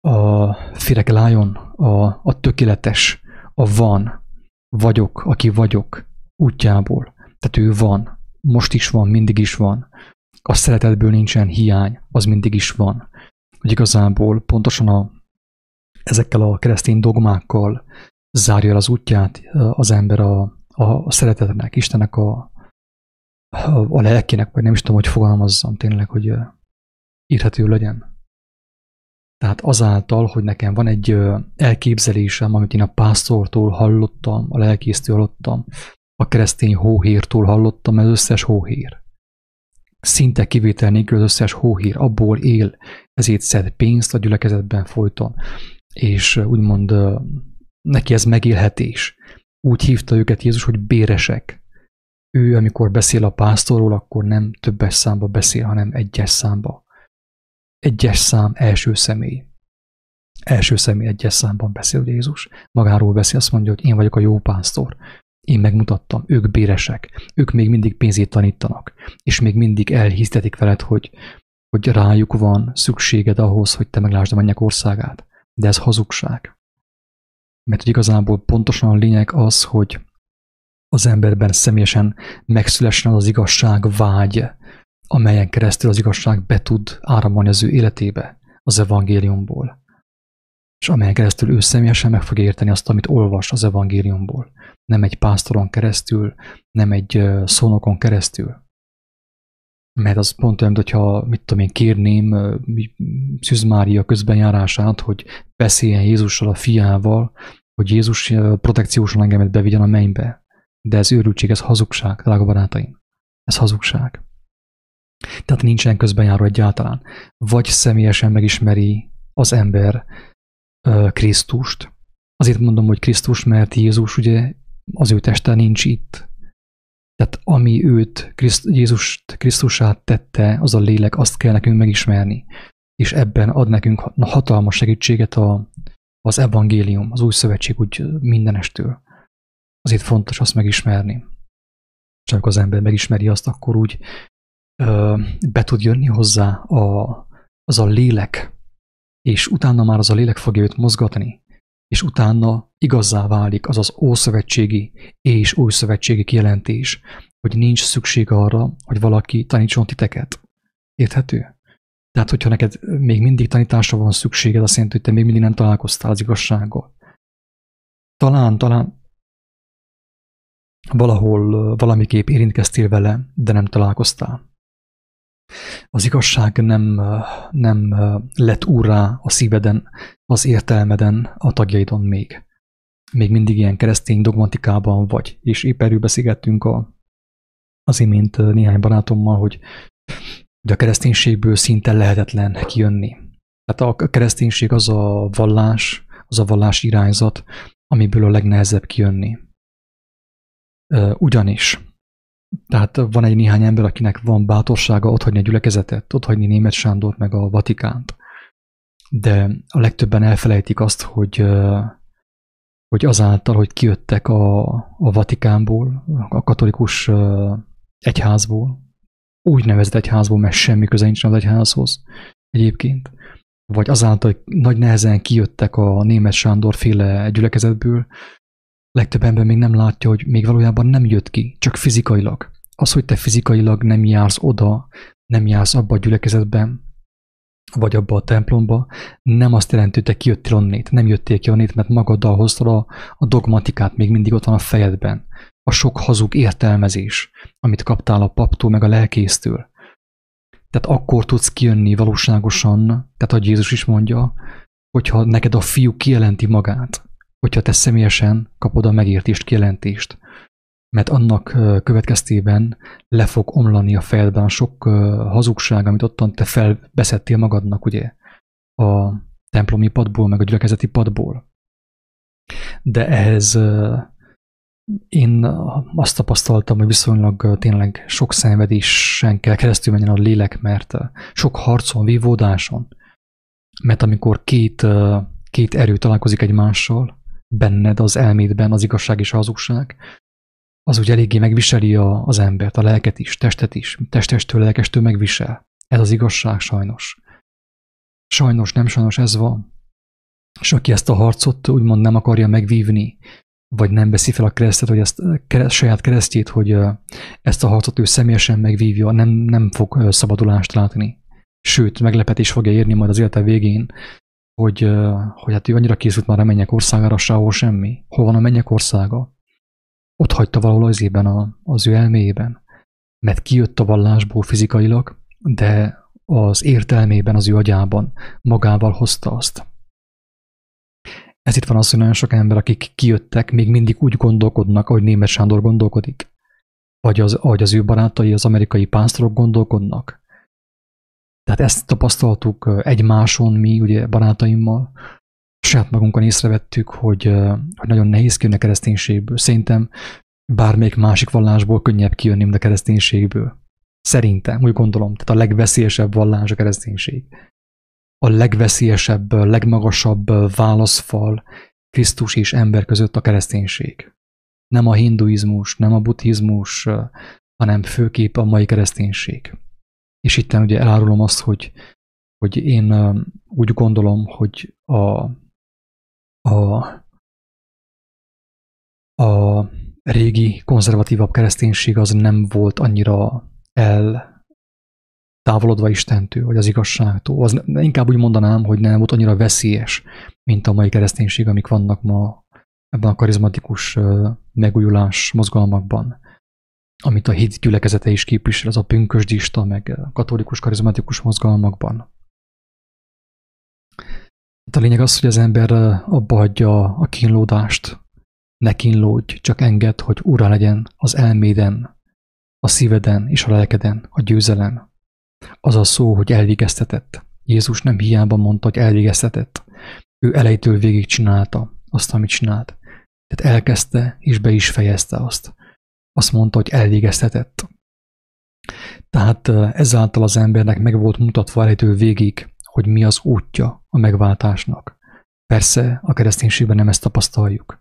S1: a félre kell álljon a, a tökéletes, a van, vagyok, aki vagyok útjából. Tehát ő van, most is van, mindig is van. A szeretetből nincsen hiány, az mindig is van. Hogy igazából pontosan a, ezekkel a keresztény dogmákkal zárja el az útját az ember a, a, szeretetnek, Istennek a, a lelkének, vagy nem is tudom, hogy fogalmazzam tényleg, hogy írhető legyen. Tehát azáltal, hogy nekem van egy elképzelésem, amit én a pásztortól hallottam, a lelkésztől hallottam, a keresztény hóhírtól hallottam, az összes hóhír. Szinte kivétel nélkül az összes hóhír abból él, ezért szed pénzt a gyülekezetben folyton, és úgymond neki ez megélhetés. Úgy hívta őket Jézus, hogy béresek ő, amikor beszél a pásztorról, akkor nem többes számba beszél, hanem egyes számba. Egyes szám első személy. Első személy egyes számban beszél Jézus. Magáról beszél, azt mondja, hogy én vagyok a jó pásztor. Én megmutattam, ők béresek, ők még mindig pénzét tanítanak, és még mindig elhisztetik veled, hogy, hogy rájuk van szükséged ahhoz, hogy te meglásd a mennyek országát. De ez hazugság. Mert hogy igazából pontosan a lényeg az, hogy az emberben személyesen megszülessen az igazság vágy, amelyen keresztül az igazság be tud áramolni az ő életébe az evangéliumból. És amelyen keresztül ő személyesen meg fog érteni azt, amit olvas az evangéliumból. Nem egy pásztoron keresztül, nem egy szónokon keresztül. Mert az pont olyan, hogyha, mit tudom én, kérném Szűz Mária közbenjárását, hogy beszéljen Jézussal, a fiával, hogy Jézus protekciósan engemet bevigyen a mennybe. De ez őrültség, ez hazugság, drága barátaim. Ez hazugság. Tehát nincsen közbenjáró egyáltalán. Vagy személyesen megismeri az ember uh, Krisztust. Azért mondom, hogy Krisztus, mert Jézus ugye az ő teste nincs itt. Tehát ami őt, Kriszt, Jézust Krisztusát tette, az a lélek, azt kell nekünk megismerni. És ebben ad nekünk hatalmas segítséget a, az evangélium, az új szövetség úgy mindenestől azért fontos azt megismerni. Csak az ember megismeri azt, akkor úgy ö, be tud jönni hozzá a, az a lélek, és utána már az a lélek fogja őt mozgatni, és utána igazzá válik az az ószövetségi és újszövetségi kijelentés, hogy nincs szükség arra, hogy valaki tanítson titeket. Érthető? Tehát, hogyha neked még mindig tanításra van szükséged, azt jelenti, hogy te még mindig nem találkoztál az igazsággal. Talán, talán valahol valamiképp érintkeztél vele, de nem találkoztál. Az igazság nem, nem lett úrrá a szíveden, az értelmeden, a tagjaidon még. Még mindig ilyen keresztény dogmatikában vagy. És épp erről beszélgettünk a, az imént néhány barátommal, hogy, hogy a kereszténységből szinte lehetetlen kijönni. Tehát a kereszténység az a vallás, az a vallás irányzat, amiből a legnehezebb kijönni. Ugyanis tehát van egy néhány ember, akinek van bátorsága otthagyni a gyülekezetet, otthagyni német Sándort meg a Vatikánt. De a legtöbben elfelejtik azt, hogy, hogy azáltal, hogy kijöttek a, a Vatikánból, a katolikus egyházból, úgynevezett egyházból, mert semmi köze nincs az egyházhoz egyébként, vagy azáltal, hogy nagy nehezen kijöttek a német Sándor féle gyülekezetből, legtöbb ember még nem látja, hogy még valójában nem jött ki, csak fizikailag. Az, hogy te fizikailag nem jársz oda, nem jársz abba a gyülekezetben, vagy abba a templomba, nem azt jelenti, hogy te kijöttél onnét, nem jöttél ki onnét, mert magaddal hoztad a, a dogmatikát, még mindig ott van a fejedben. A sok hazug értelmezés, amit kaptál a paptól, meg a lelkésztől. Tehát akkor tudsz kijönni valóságosan, tehát ahogy Jézus is mondja, hogyha neked a fiú kijelenti magát, hogyha te személyesen kapod a megértést, kijelentést. Mert annak következtében le fog omlani a fejedben a sok hazugság, amit ottan te felbeszettél magadnak, ugye, a templomi padból, meg a gyülekezeti padból. De ehhez én azt tapasztaltam, hogy viszonylag tényleg sok szenvedésen kell keresztül menjen a lélek, mert sok harcon, vívódáson, mert amikor két, két erő találkozik egymással, benned, az elmédben az igazság és a hazugság, az úgy eléggé megviseli a, az embert, a lelket is, testet is, testestől, lelkestől megvisel. Ez az igazság sajnos. Sajnos, nem sajnos ez van. És aki ezt a harcot úgymond nem akarja megvívni, vagy nem veszi fel a keresztet, hogy ezt kereszt, saját keresztjét, hogy ezt a harcot ő személyesen megvívja, nem, nem fog szabadulást látni. Sőt, meglepetés fogja érni majd az élete végén, hogy, hogy hát ő annyira készült már a mennyek országára, sehol semmi. Hol van a mennyek országa? Ott hagyta valahol az ében a, az ő elméjében. Mert kijött a vallásból fizikailag, de az értelmében, az ő agyában magával hozta azt. Ez itt van az, hogy nagyon sok ember, akik kijöttek, még mindig úgy gondolkodnak, ahogy Német Sándor gondolkodik. Vagy az, ahogy az ő barátai, az amerikai pásztorok gondolkodnak. Tehát ezt tapasztaltuk egymáson mi, ugye barátaimmal, saját magunkon észrevettük, hogy, hogy nagyon nehéz kijönni a kereszténységből. Szerintem bármelyik másik vallásból könnyebb kijönni, mint a kereszténységből. Szerintem, úgy gondolom, tehát a legveszélyesebb vallás a kereszténység. A legveszélyesebb, legmagasabb válaszfal Krisztus és ember között a kereszténység. Nem a hinduizmus, nem a buddhizmus, hanem főképp a mai kereszténység. És itt ugye elárulom azt, hogy, hogy én úgy gondolom, hogy a, a, a régi konzervatívabb kereszténység az nem volt annyira el távolodva Istentől, vagy az igazságtól. Az inkább úgy mondanám, hogy nem volt annyira veszélyes, mint a mai kereszténység, amik vannak ma ebben a karizmatikus megújulás mozgalmakban amit a hit gyülekezete is képvisel, az a pünkösdista, meg a katolikus karizmatikus mozgalmakban. Hát a lényeg az, hogy az ember abba hagyja a kínlódást, ne kínlódj, csak enged, hogy ura legyen az elméden, a szíveden és a lelkeden a győzelem. Az a szó, hogy elvégeztetett. Jézus nem hiába mondta, hogy elvégeztetett. Ő elejtől végig csinálta azt, amit csinált. Tehát elkezdte és be is fejezte azt azt mondta, hogy elvégeztetett. Tehát ezáltal az embernek meg volt mutatva elejtő végig, hogy mi az útja a megváltásnak. Persze a kereszténységben nem ezt tapasztaljuk.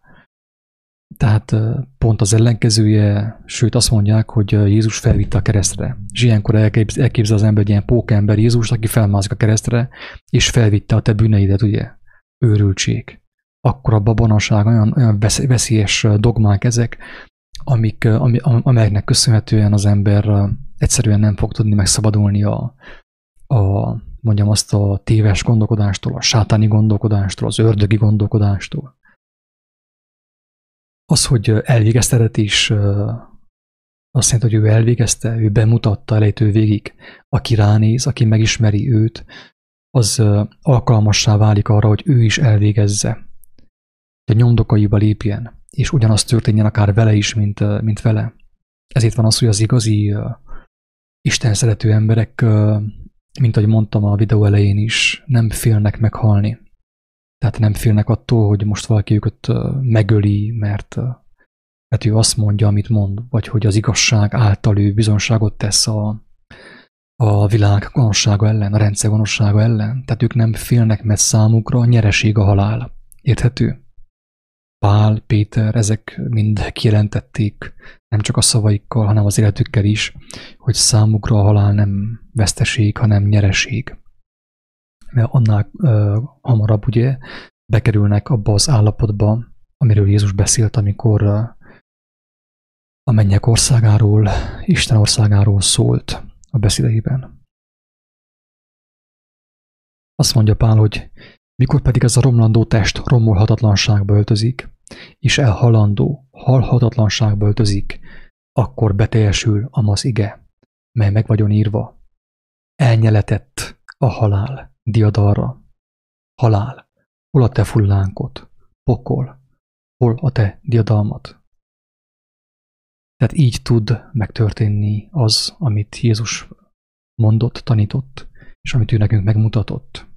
S1: Tehát pont az ellenkezője, sőt azt mondják, hogy Jézus felvitte a keresztre. És ilyenkor elképzel az ember egy ilyen pókember Jézus, aki felmászik a keresztre, és felvitte a te bűneidet, ugye? Őrültség. Akkor a babonaság, olyan, olyan veszélyes dogmák ezek, amik, ami, amelyeknek köszönhetően az ember egyszerűen nem fog tudni megszabadulni a, a mondjam azt a téves gondolkodástól, a sátáni gondolkodástól, az ördögi gondolkodástól. Az, hogy elvégeztetett is, azt jelenti, hogy ő elvégezte, ő bemutatta elejtő végig, aki ránéz, aki megismeri őt, az alkalmassá válik arra, hogy ő is elvégezze, a nyomdokaiba lépjen, és ugyanaz történjen akár vele is, mint, mint vele. Ezért van az, hogy az igazi Isten szerető emberek, mint ahogy mondtam a videó elején is, nem félnek meghalni. Tehát nem félnek attól, hogy most valaki őket megöli, mert, mert ő azt mondja, amit mond, vagy hogy az igazság által ő bizonságot tesz a, a világ gonoszsága ellen, a rendszer gonoszsága ellen. Tehát ők nem félnek, mert számukra a nyereség a halál. Érthető? Pál, Péter, ezek mind kijelentették, nem csak a szavaikkal, hanem az életükkel is, hogy számukra a halál nem veszteség, hanem nyereség. Mert annál uh, hamarabb ugye bekerülnek abba az állapotba, amiről Jézus beszélt, amikor a mennyek országáról, Isten országáról szólt a beszédeiben. Azt mondja Pál, hogy mikor pedig ez a romlandó test romolhatatlanságba öltözik, és elhalandó, halhatatlanságba öltözik, akkor beteljesül a masz ige, mely meg vagyon írva. Elnyeletett a halál diadalra. Halál, hol a te fullánkot, pokol, hol a te diadalmat. Tehát így tud megtörténni az, amit Jézus mondott, tanított, és amit ő nekünk megmutatott.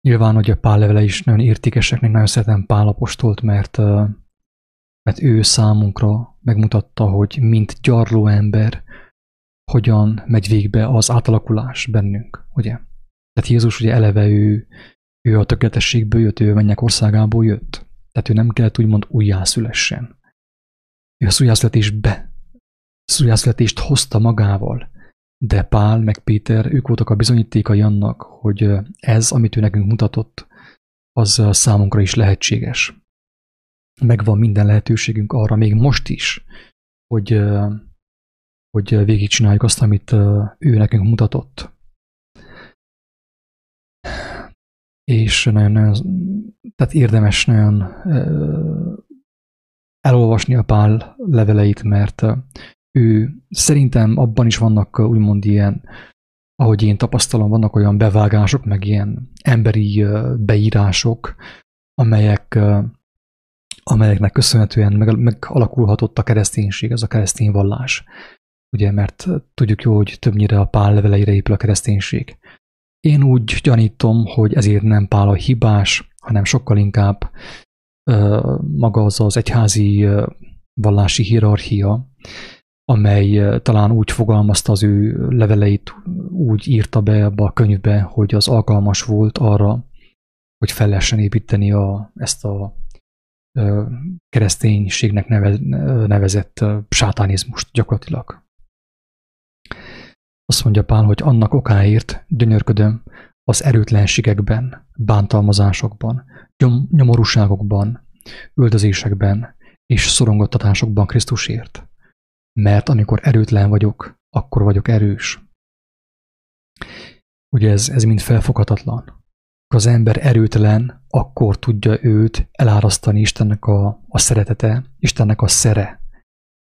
S1: Nyilván, hogy a Pál levele is nagyon értékeseknek, nagyon szeretem Pál apostolt, mert, mert ő számunkra megmutatta, hogy mint gyarló ember, hogyan megy végbe az átalakulás bennünk, ugye? Tehát Jézus ugye eleve ő, ő a tökéletességből jött, ő a mennyek országából jött. Tehát ő nem kellett úgymond újjászülessen. Ő a újjászületésbe, újjászületést hozta magával. De Pál meg Péter, ők voltak a bizonyítékai annak, hogy ez, amit ő nekünk mutatott, az számunkra is lehetséges. Megvan minden lehetőségünk arra, még most is, hogy, hogy végigcsináljuk azt, amit ő nekünk mutatott. És nagyon, nagyon tehát érdemes nagyon elolvasni a Pál leveleit, mert ő szerintem abban is vannak úgymond ilyen, ahogy én tapasztalom, vannak olyan bevágások, meg ilyen emberi beírások, amelyek, amelyeknek köszönhetően meg, megalakulhatott a kereszténység, ez a keresztény vallás. Ugye, mert tudjuk jó, hogy többnyire a pál leveleire épül a kereszténység. Én úgy gyanítom, hogy ezért nem pál a hibás, hanem sokkal inkább maga az az egyházi vallási hierarchia, amely talán úgy fogalmazta az ő leveleit, úgy írta be ebbe a könyvbe, hogy az alkalmas volt arra, hogy fel lehessen építeni a, ezt a kereszténységnek neve, nevezett sátánizmust gyakorlatilag. Azt mondja Pál, hogy annak okáért gyönyörködöm az erőtlenségekben, bántalmazásokban, nyom, nyomorúságokban, üldözésekben és szorongattatásokban Krisztusért mert amikor erőtlen vagyok, akkor vagyok erős. Ugye ez, ez mind felfoghatatlan. Ha az ember erőtlen, akkor tudja őt elárasztani Istennek a, a szeretete, Istennek a szere.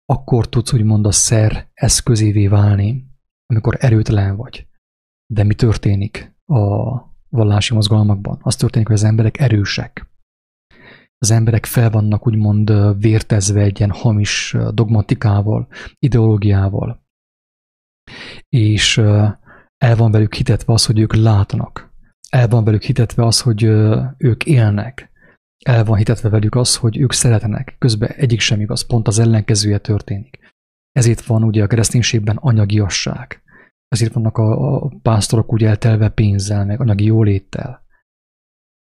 S1: Akkor tudsz úgymond a szer eszközévé válni, amikor erőtlen vagy. De mi történik a vallási mozgalmakban? Az történik, hogy az emberek erősek az emberek fel vannak úgymond vértezve egy ilyen hamis dogmatikával, ideológiával, és el van velük hitetve az, hogy ők látnak. El van velük hitetve az, hogy ők élnek. El van hitetve velük az, hogy ők szeretenek. Közben egyik sem igaz, pont az ellenkezője történik. Ezért van ugye a kereszténységben anyagiasság. Ezért vannak a, a pásztorok úgy eltelve pénzzel, meg anyagi jóléttel.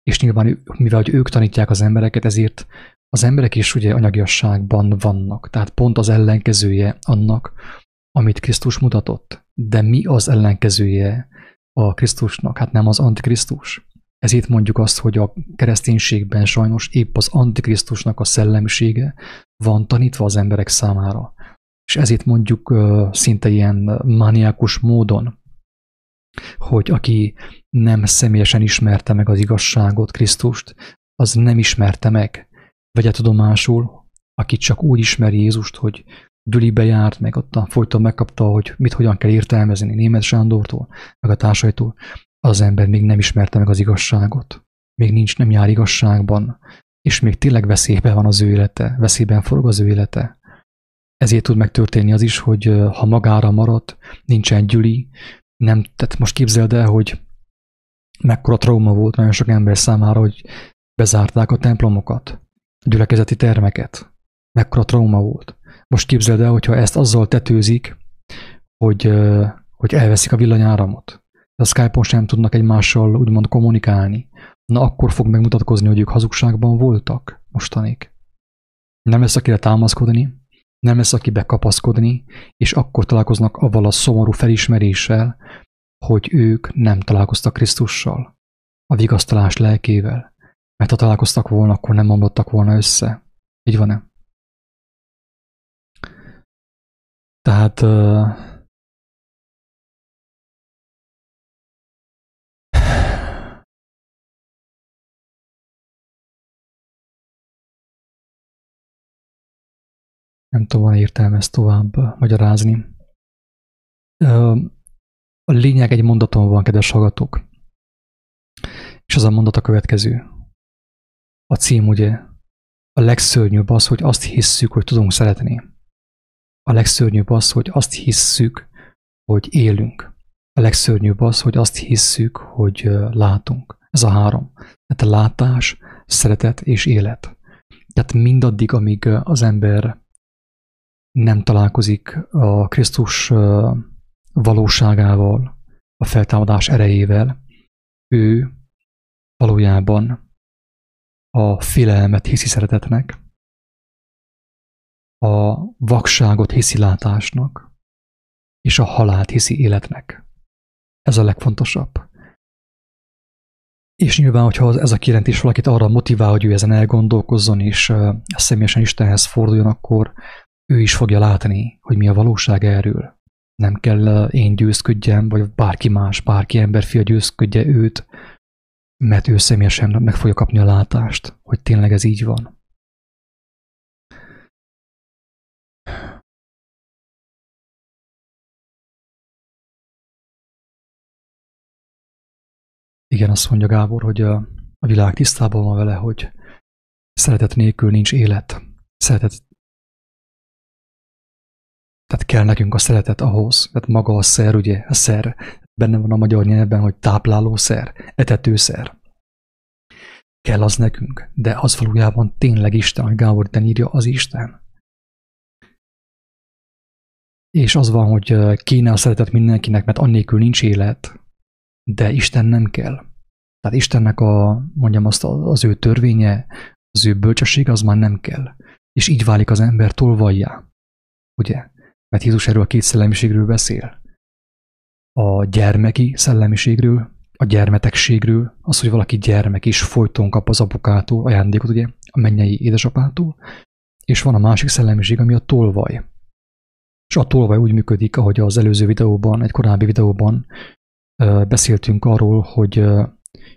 S1: És nyilván mivel hogy ők tanítják az embereket, ezért az emberek is ugye anyagiasságban vannak, tehát pont az ellenkezője annak, amit Krisztus mutatott. De mi az ellenkezője a Krisztusnak? Hát nem az Antikrisztus. Ezért mondjuk azt, hogy a kereszténységben sajnos épp az Antikrisztusnak a szellemisége van tanítva az emberek számára. És ezért mondjuk szinte ilyen maniákus módon, hogy aki nem személyesen ismerte meg az igazságot, Krisztust, az nem ismerte meg. Vegye tudomásul, aki csak úgy ismeri Jézust, hogy Gyulibe járt, meg ott a folyton megkapta, hogy mit hogyan kell értelmezni német Sándortól, meg a társaitól, az ember még nem ismerte meg az igazságot. Még nincs, nem jár igazságban, és még tényleg veszélyben van az ő élete, veszélyben forog az ő élete. Ezért tud megtörténni az is, hogy ha magára maradt, nincsen gyüli, nem, tehát most képzeld el, hogy mekkora trauma volt nagyon sok ember számára, hogy bezárták a templomokat, gyülekezeti termeket. Mekkora trauma volt. Most képzeld el, hogyha ezt azzal tetőzik, hogy, hogy elveszik a villanyáramot. A Skype-on sem tudnak egymással úgymond kommunikálni. Na akkor fog megmutatkozni, hogy ők hazugságban voltak mostanig. Nem lesz akire támaszkodni, nem lesz aki bekapaszkodni, és akkor találkoznak avval a szomorú felismeréssel, hogy ők nem találkoztak Krisztussal, a vigasztalás lelkével, mert ha találkoztak volna, akkor nem mondottak volna össze. Így van-e? Tehát nem tudom, van értelme ezt tovább magyarázni. A lényeg egy mondaton van, kedves hallgatók. És az a mondat a következő. A cím ugye a legszörnyűbb az, hogy azt hisszük, hogy tudunk szeretni. A legszörnyűbb az, hogy azt hisszük, hogy élünk. A legszörnyűbb az, hogy azt hisszük, hogy látunk. Ez a három. Tehát a látás, szeretet és élet. Tehát mindaddig, amíg az ember nem találkozik a Krisztus valóságával, a feltámadás erejével, ő valójában a félelmet hiszi szeretetnek, a vakságot hiszi látásnak, és a halált hiszi életnek. Ez a legfontosabb. És nyilván, hogyha ez a kijelentés valakit arra motivál, hogy ő ezen elgondolkozzon, és személyesen Istenhez forduljon, akkor ő is fogja látni, hogy mi a valóság erről. Nem kell én győzködjem, vagy bárki más, bárki emberfia győzködje őt, mert ő személyesen meg fogja kapni a látást, hogy tényleg ez így van. Igen, azt mondja Gábor, hogy a, a világ tisztában van vele, hogy szeretet nélkül nincs élet. Szeretet tehát kell nekünk a szeretet ahhoz, tehát maga a szer, ugye, a szer, benne van a magyar nyelvben, hogy táplálószer, etetőszer. Kell az nekünk, de az valójában tényleg Isten, hogy Gábor írja, az Isten. És az van, hogy kéne a szeretet mindenkinek, mert annélkül nincs élet, de Isten nem kell. Tehát Istennek a, mondjam azt, az ő törvénye, az ő bölcsessége az már nem kell. És így válik az ember tolvajjá. Ugye? Mert Jézus erről a két szellemiségről beszél. A gyermeki szellemiségről, a gyermetegségről, az, hogy valaki gyermek is folyton kap az apukától ajándékot, ugye, a mennyei édesapától, és van a másik szellemiség, ami a tolvaj. És a tolvaj úgy működik, ahogy az előző videóban, egy korábbi videóban beszéltünk arról, hogy,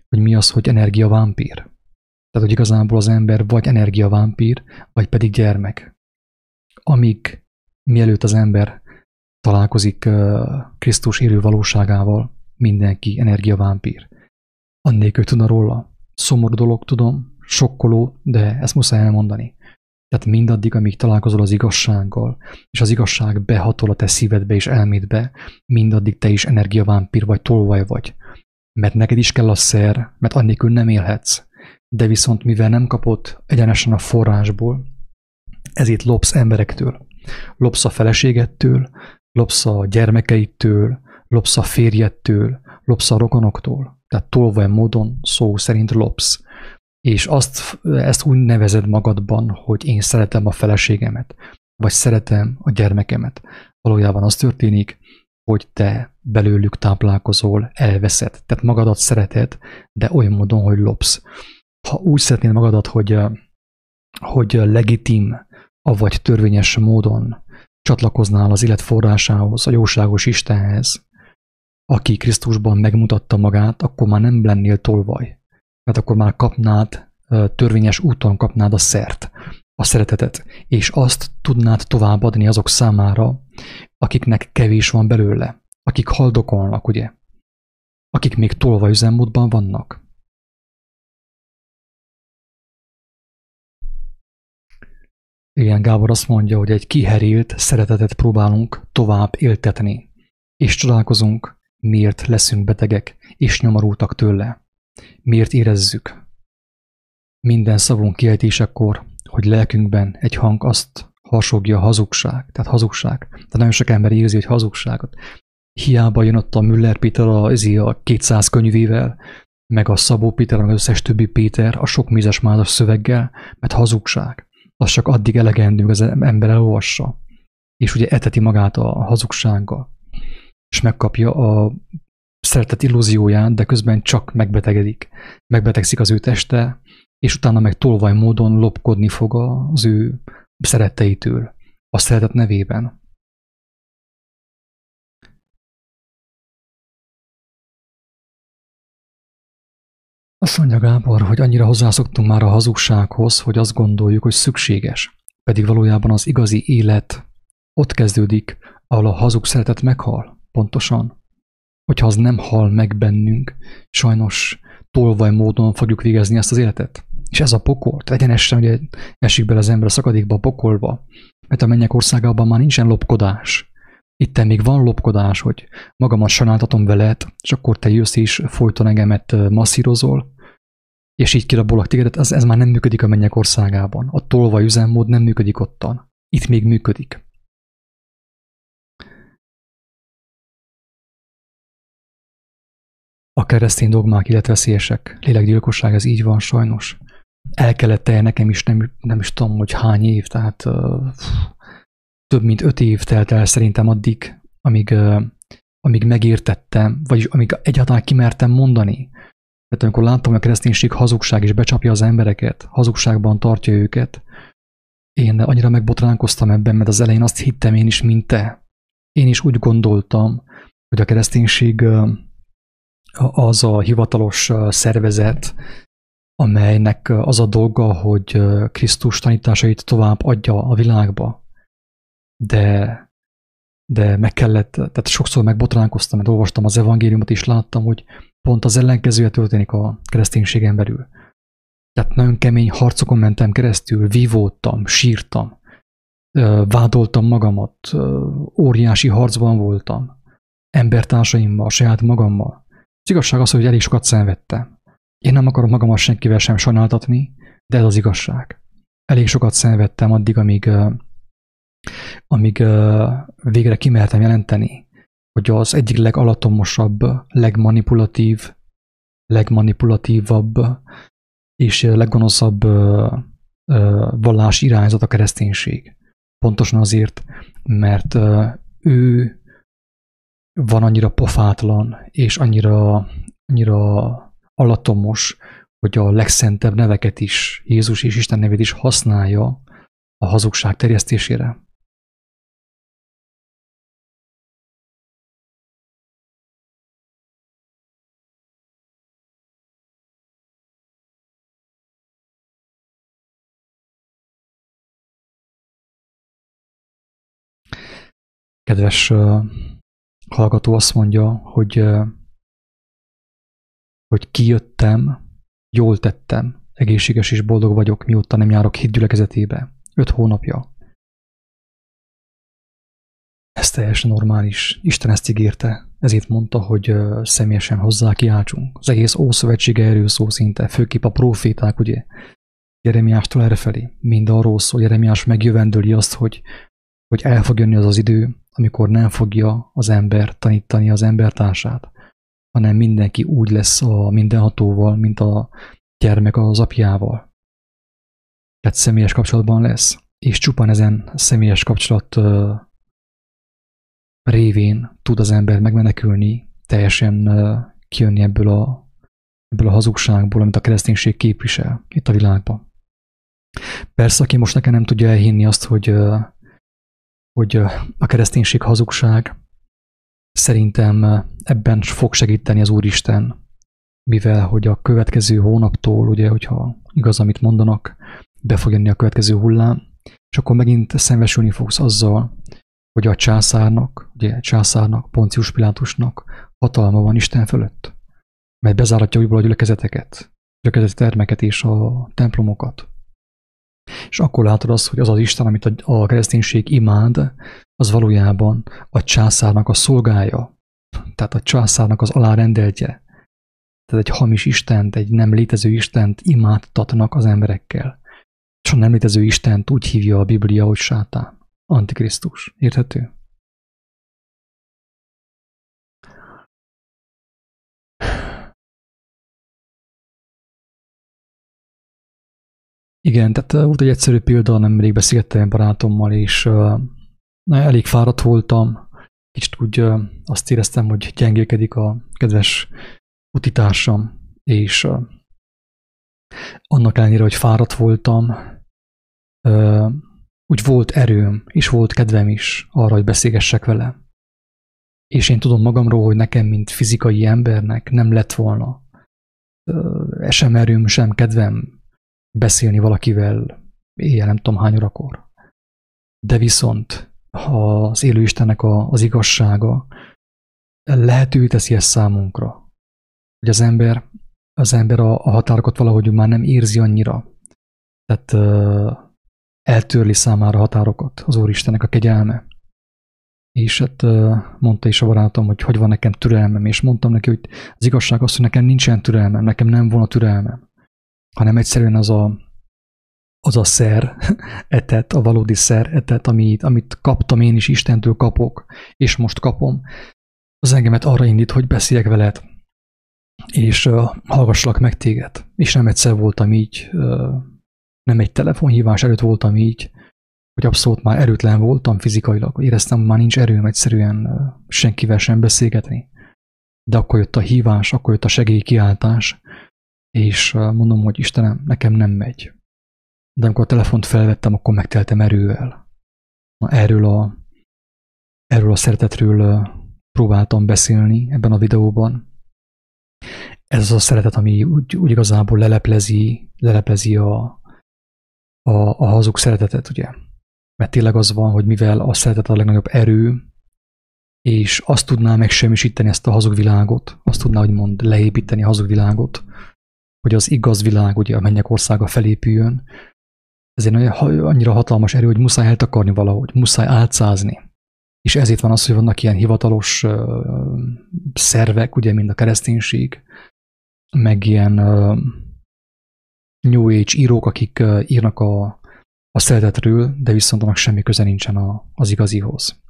S1: hogy mi az, hogy energiavámpír. Tehát, hogy igazából az ember vagy energiavámpír, vagy pedig gyermek. Amíg mielőtt az ember találkozik Krisztus élő valóságával, mindenki energiavámpír. Annélkül tudna róla. Szomorú dolog, tudom, sokkoló, de ezt muszáj elmondani. Tehát mindaddig, amíg találkozol az igazsággal, és az igazság behatol a te szívedbe és elmédbe, mindaddig te is energiavámpír vagy, tolvaj vagy. Mert neked is kell a szer, mert annélkül nem élhetsz. De viszont mivel nem kapott egyenesen a forrásból, ezért lopsz emberektől. Lopsz a feleségettől, lopsz a gyermekeitől, lopsz a férjettől, lopsz a rokonoktól. tehát tolvaj módon szó szerint lopsz, és azt, ezt úgy nevezed magadban, hogy én szeretem a feleségemet, vagy szeretem a gyermekemet. Valójában az történik, hogy te belőlük táplálkozol, elveszed. Tehát magadat szereted, de olyan módon, hogy lopsz. Ha úgy szeretnéd magadat, hogy, hogy legitim, avagy törvényes módon csatlakoznál az élet forrásához, a jóságos Istenhez, aki Krisztusban megmutatta magát, akkor már nem lennél tolvaj. Mert akkor már kapnád, törvényes úton kapnád a szert, a szeretetet, és azt tudnád továbbadni azok számára, akiknek kevés van belőle, akik haldokolnak, ugye? Akik még tolva üzemmódban vannak. Igen, Gábor azt mondja, hogy egy kiherélt szeretetet próbálunk tovább éltetni, és csodálkozunk, miért leszünk betegek, és nyomorultak tőle. Miért érezzük minden szavunk kiejtésekor, hogy lelkünkben egy hang azt harsogja hazugság, tehát hazugság. Tehát nagyon sok ember érzi, hogy hazugságot. Hiába jön ott a Müller Péter a, a 200 könyvével, meg a Szabó Péter, meg az összes többi Péter a sok mézes mázas szöveggel, mert hazugság. Az csak addig elegendő, az ember elolvassa. És ugye eteti magát a hazugsággal. És megkapja a szeretet illúzióját, de közben csak megbetegedik. Megbetegszik az ő teste, és utána meg tolvaj módon lopkodni fog az ő szeretteitől a szeretet nevében. Azt mondja Gábor, hogy annyira hozzászoktunk már a hazugsághoz, hogy azt gondoljuk, hogy szükséges. Pedig valójában az igazi élet ott kezdődik, ahol a hazug szeretet meghal. Pontosan. Hogyha az nem hal meg bennünk, sajnos tolvaj módon fogjuk végezni ezt az életet. És ez a pokol, tehát egyenesen ugye esik bele az ember a szakadékba, a pokolba, mert a mennyek országában már nincsen lopkodás. Itt még van lopkodás, hogy magamat sajnáltatom veled, és akkor te jössz és folyton engemet masszírozol, és így kirabolak téged, ez, ez már nem működik a mennyek országában. A tolva üzemmód nem működik ottan. Itt még működik. A keresztény dogmák életveszélyesek. Lélekgyilkosság, ez így van sajnos el kellett el nekem is, nem, nem is tudom, hogy hány év, tehát uh, több mint öt év telt el szerintem addig, amíg, amíg megértettem, vagyis amíg egyáltalán kimertem mondani. Tehát amikor láttam, hogy a kereszténység hazugság is becsapja az embereket, hazugságban tartja őket, én annyira megbotránkoztam ebben, mert az elején azt hittem én is, mint te. Én is úgy gondoltam, hogy a kereszténység az a hivatalos szervezet, amelynek az a dolga, hogy Krisztus tanításait tovább adja a világba. De, de meg kellett, tehát sokszor megbotránkoztam, mert olvastam az evangéliumot, és láttam, hogy pont az ellenkezője történik a kereszténységen belül. Tehát nagyon kemény harcokon mentem keresztül, vívódtam, sírtam, vádoltam magamat, óriási harcban voltam, embertársaimmal, saját magammal. Az igazság az, hogy elég sokat szenvedtem. Én nem akarom magamat senkivel sem sajnáltatni, de ez az igazság. Elég sokat szenvedtem addig, amíg, amíg végre kimertem jelenteni, hogy az egyik legalatomosabb, legmanipulatív, legmanipulatívabb és leggonoszabb vallás irányzat a kereszténység. Pontosan azért, mert ő van annyira pofátlan, és annyira, annyira alatomos, hogy a legszentebb neveket is, Jézus és Isten nevét is használja a hazugság terjesztésére. Kedves hallgató azt mondja, hogy hogy kijöttem, jól tettem, egészséges és boldog vagyok, mióta nem járok hitgyülekezetébe. Öt hónapja. Ez teljesen normális. Isten ezt ígérte. Ezért mondta, hogy személyesen hozzá kiáltsunk. Az egész Ószövetség erről szinte, főképp a proféták, ugye? Jeremiástól errefelé. Mind arról szól, Jeremiás megjövendőli azt, hogy, hogy el fog jönni az az idő, amikor nem fogja az ember tanítani az embertársát, hanem mindenki úgy lesz a mindenhatóval, mint a gyermek az apjával. Tehát személyes kapcsolatban lesz, és csupán ezen személyes kapcsolat révén tud az ember megmenekülni, teljesen kijönni ebből a, ebből a hazugságból, amit a kereszténység képvisel itt a világban. Persze, aki most nekem nem tudja elhinni azt, hogy, hogy a kereszténység hazugság, szerintem ebben fog segíteni az Úristen, mivel hogy a következő hónaptól, ugye, hogyha igaz, amit mondanak, be fog jönni a következő hullám, és akkor megint szembesülni fogsz azzal, hogy a császárnak, ugye császárnak, Poncius Pilátusnak hatalma van Isten fölött, mert bezáratja újból a gyülekezeteket, gyülekezeti termeket és a templomokat. És akkor látod azt, hogy az az Isten, amit a kereszténység imád, az valójában a császárnak a szolgája, tehát a császárnak az alárendeltje. Tehát egy hamis Istent, egy nem létező Istent imádtatnak az emberekkel. És a nem létező Istent úgy hívja a Biblia, hogy sátán, antikrisztus. Érthető? Igen, tehát volt egy egyszerű példa, nemrég beszélgettem barátommal, és uh, elég fáradt voltam, kicsit úgy azt éreztem, hogy gyengélkedik a kedves utitársam, és annak ellenére, hogy fáradt voltam, úgy volt erőm, és volt kedvem is arra, hogy beszélgessek vele. És én tudom magamról, hogy nekem, mint fizikai embernek nem lett volna sem erőm, sem kedvem beszélni valakivel éjjel nem tudom hány órakor. De viszont ha az élő Istennek a, az igazsága lehetővé teszi ezt számunkra, hogy az ember, az ember a, a határokat valahogy már nem érzi annyira. Tehát uh, eltörli számára határokat az Úristennek a kegyelme. És hát uh, mondta is a barátom, hogy hogy van nekem türelmem, és mondtam neki, hogy az igazság az, hogy nekem nincsen türelmem, nekem nem volna türelmem hanem egyszerűen az a, az a szer etet, a valódi szer etet, amit, amit kaptam én is, Istentől kapok, és most kapom, az engemet arra indít, hogy beszéljek veled, és uh, hallgassalak meg téged. És nem egyszer voltam így, uh, nem egy telefonhívás előtt voltam így, hogy abszolút már erőtlen voltam fizikailag, éreztem, hogy már nincs erőm egyszerűen uh, senkivel sem beszélgetni. De akkor jött a hívás, akkor jött a segélykiáltás, és mondom, hogy Istenem, nekem nem megy. De amikor a telefont felvettem, akkor megteltem erővel. Na, erről a, erről a szeretetről próbáltam beszélni ebben a videóban. Ez az a szeretet, ami úgy, úgy igazából leleplezi, leleplezi a, a, a hazug szeretetet, ugye? Mert tényleg az van, hogy mivel a szeretet a legnagyobb erő, és azt tudná megsemmisíteni ezt a hazug világot, azt tudná, hogy mond, leépíteni a hazug világot, hogy az igaz világ, ugye a mennyek országa felépüljön, ezért annyira hatalmas erő, hogy muszáj eltakarni valahogy, muszáj álcázni. És ezért van az, hogy vannak ilyen hivatalos uh, szervek, ugye, mint a kereszténység, meg ilyen uh, New Age írók, akik uh, írnak a, a szeretetről, de viszont annak semmi köze nincsen a, az igazihoz.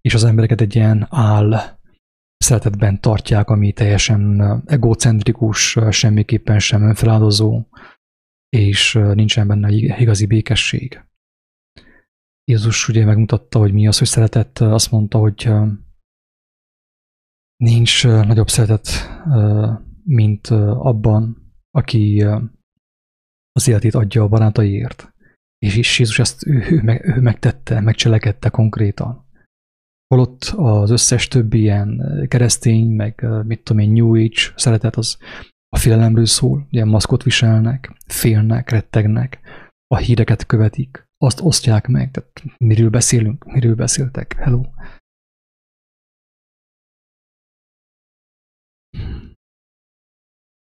S1: És az embereket egy ilyen áll szeretetben tartják, ami teljesen egocentrikus, semmiképpen sem önfeláldozó, és nincsen benne igazi békesség. Jézus ugye megmutatta, hogy mi az, hogy szeretet, azt mondta, hogy nincs nagyobb szeretet, mint abban, aki az életét adja a barátaiért. És Jézus ezt ő, ő, ő megtette, megcselekedte konkrétan. Holott az összes többi ilyen keresztény, meg mit tudom én, New Age szeretet az a félelemről szól, ilyen maszkot viselnek, félnek, rettegnek, a híreket követik, azt osztják meg, tehát miről beszélünk, miről beszéltek, hello.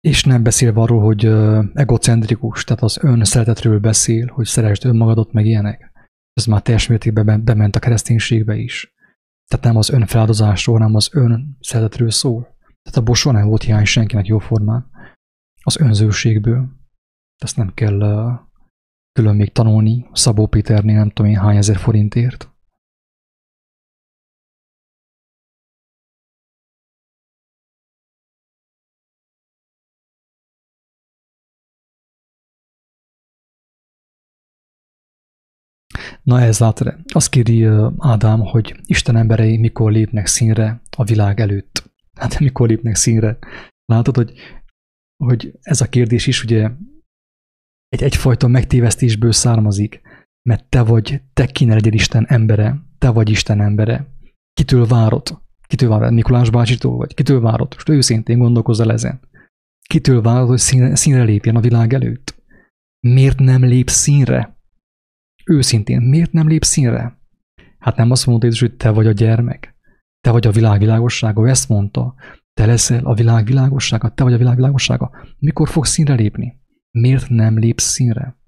S1: És nem beszél arról, hogy egocentrikus, tehát az ön szeretetről beszél, hogy szeresd önmagadat, meg ilyenek. Ez már teljes mértékben bement a kereszténységbe is. Tehát nem az önfeláldozásról, hanem az ön szeretetről szól. Tehát a soha nem volt hiány senkinek jóformán. Az önzőségből. Ezt nem kell külön még tanulni Szabó Péternél nem tudom én hány ezer forintért. Na ez látod, azt kéri Ádám, hogy Isten emberei mikor lépnek színre a világ előtt. Hát mikor lépnek színre? Látod, hogy, hogy ez a kérdés is ugye egy egyfajta megtévesztésből származik, mert te vagy, te kéne legyél Isten embere, te vagy Isten embere. Kitől várod? Kitől várod? Mikulás bácsitól vagy? Kitől várod? Most őszintén gondolkozz ezen. Kitől várod, hogy színre, színre lépjen a világ előtt? Miért nem lép színre? Őszintén, miért nem lép színre? Hát nem azt mondta hogy te vagy a gyermek, te vagy a világ világossága, ezt mondta, te leszel a világ világossága, te vagy a világ világossága. Mikor fogsz színre lépni? Miért nem lépsz színre?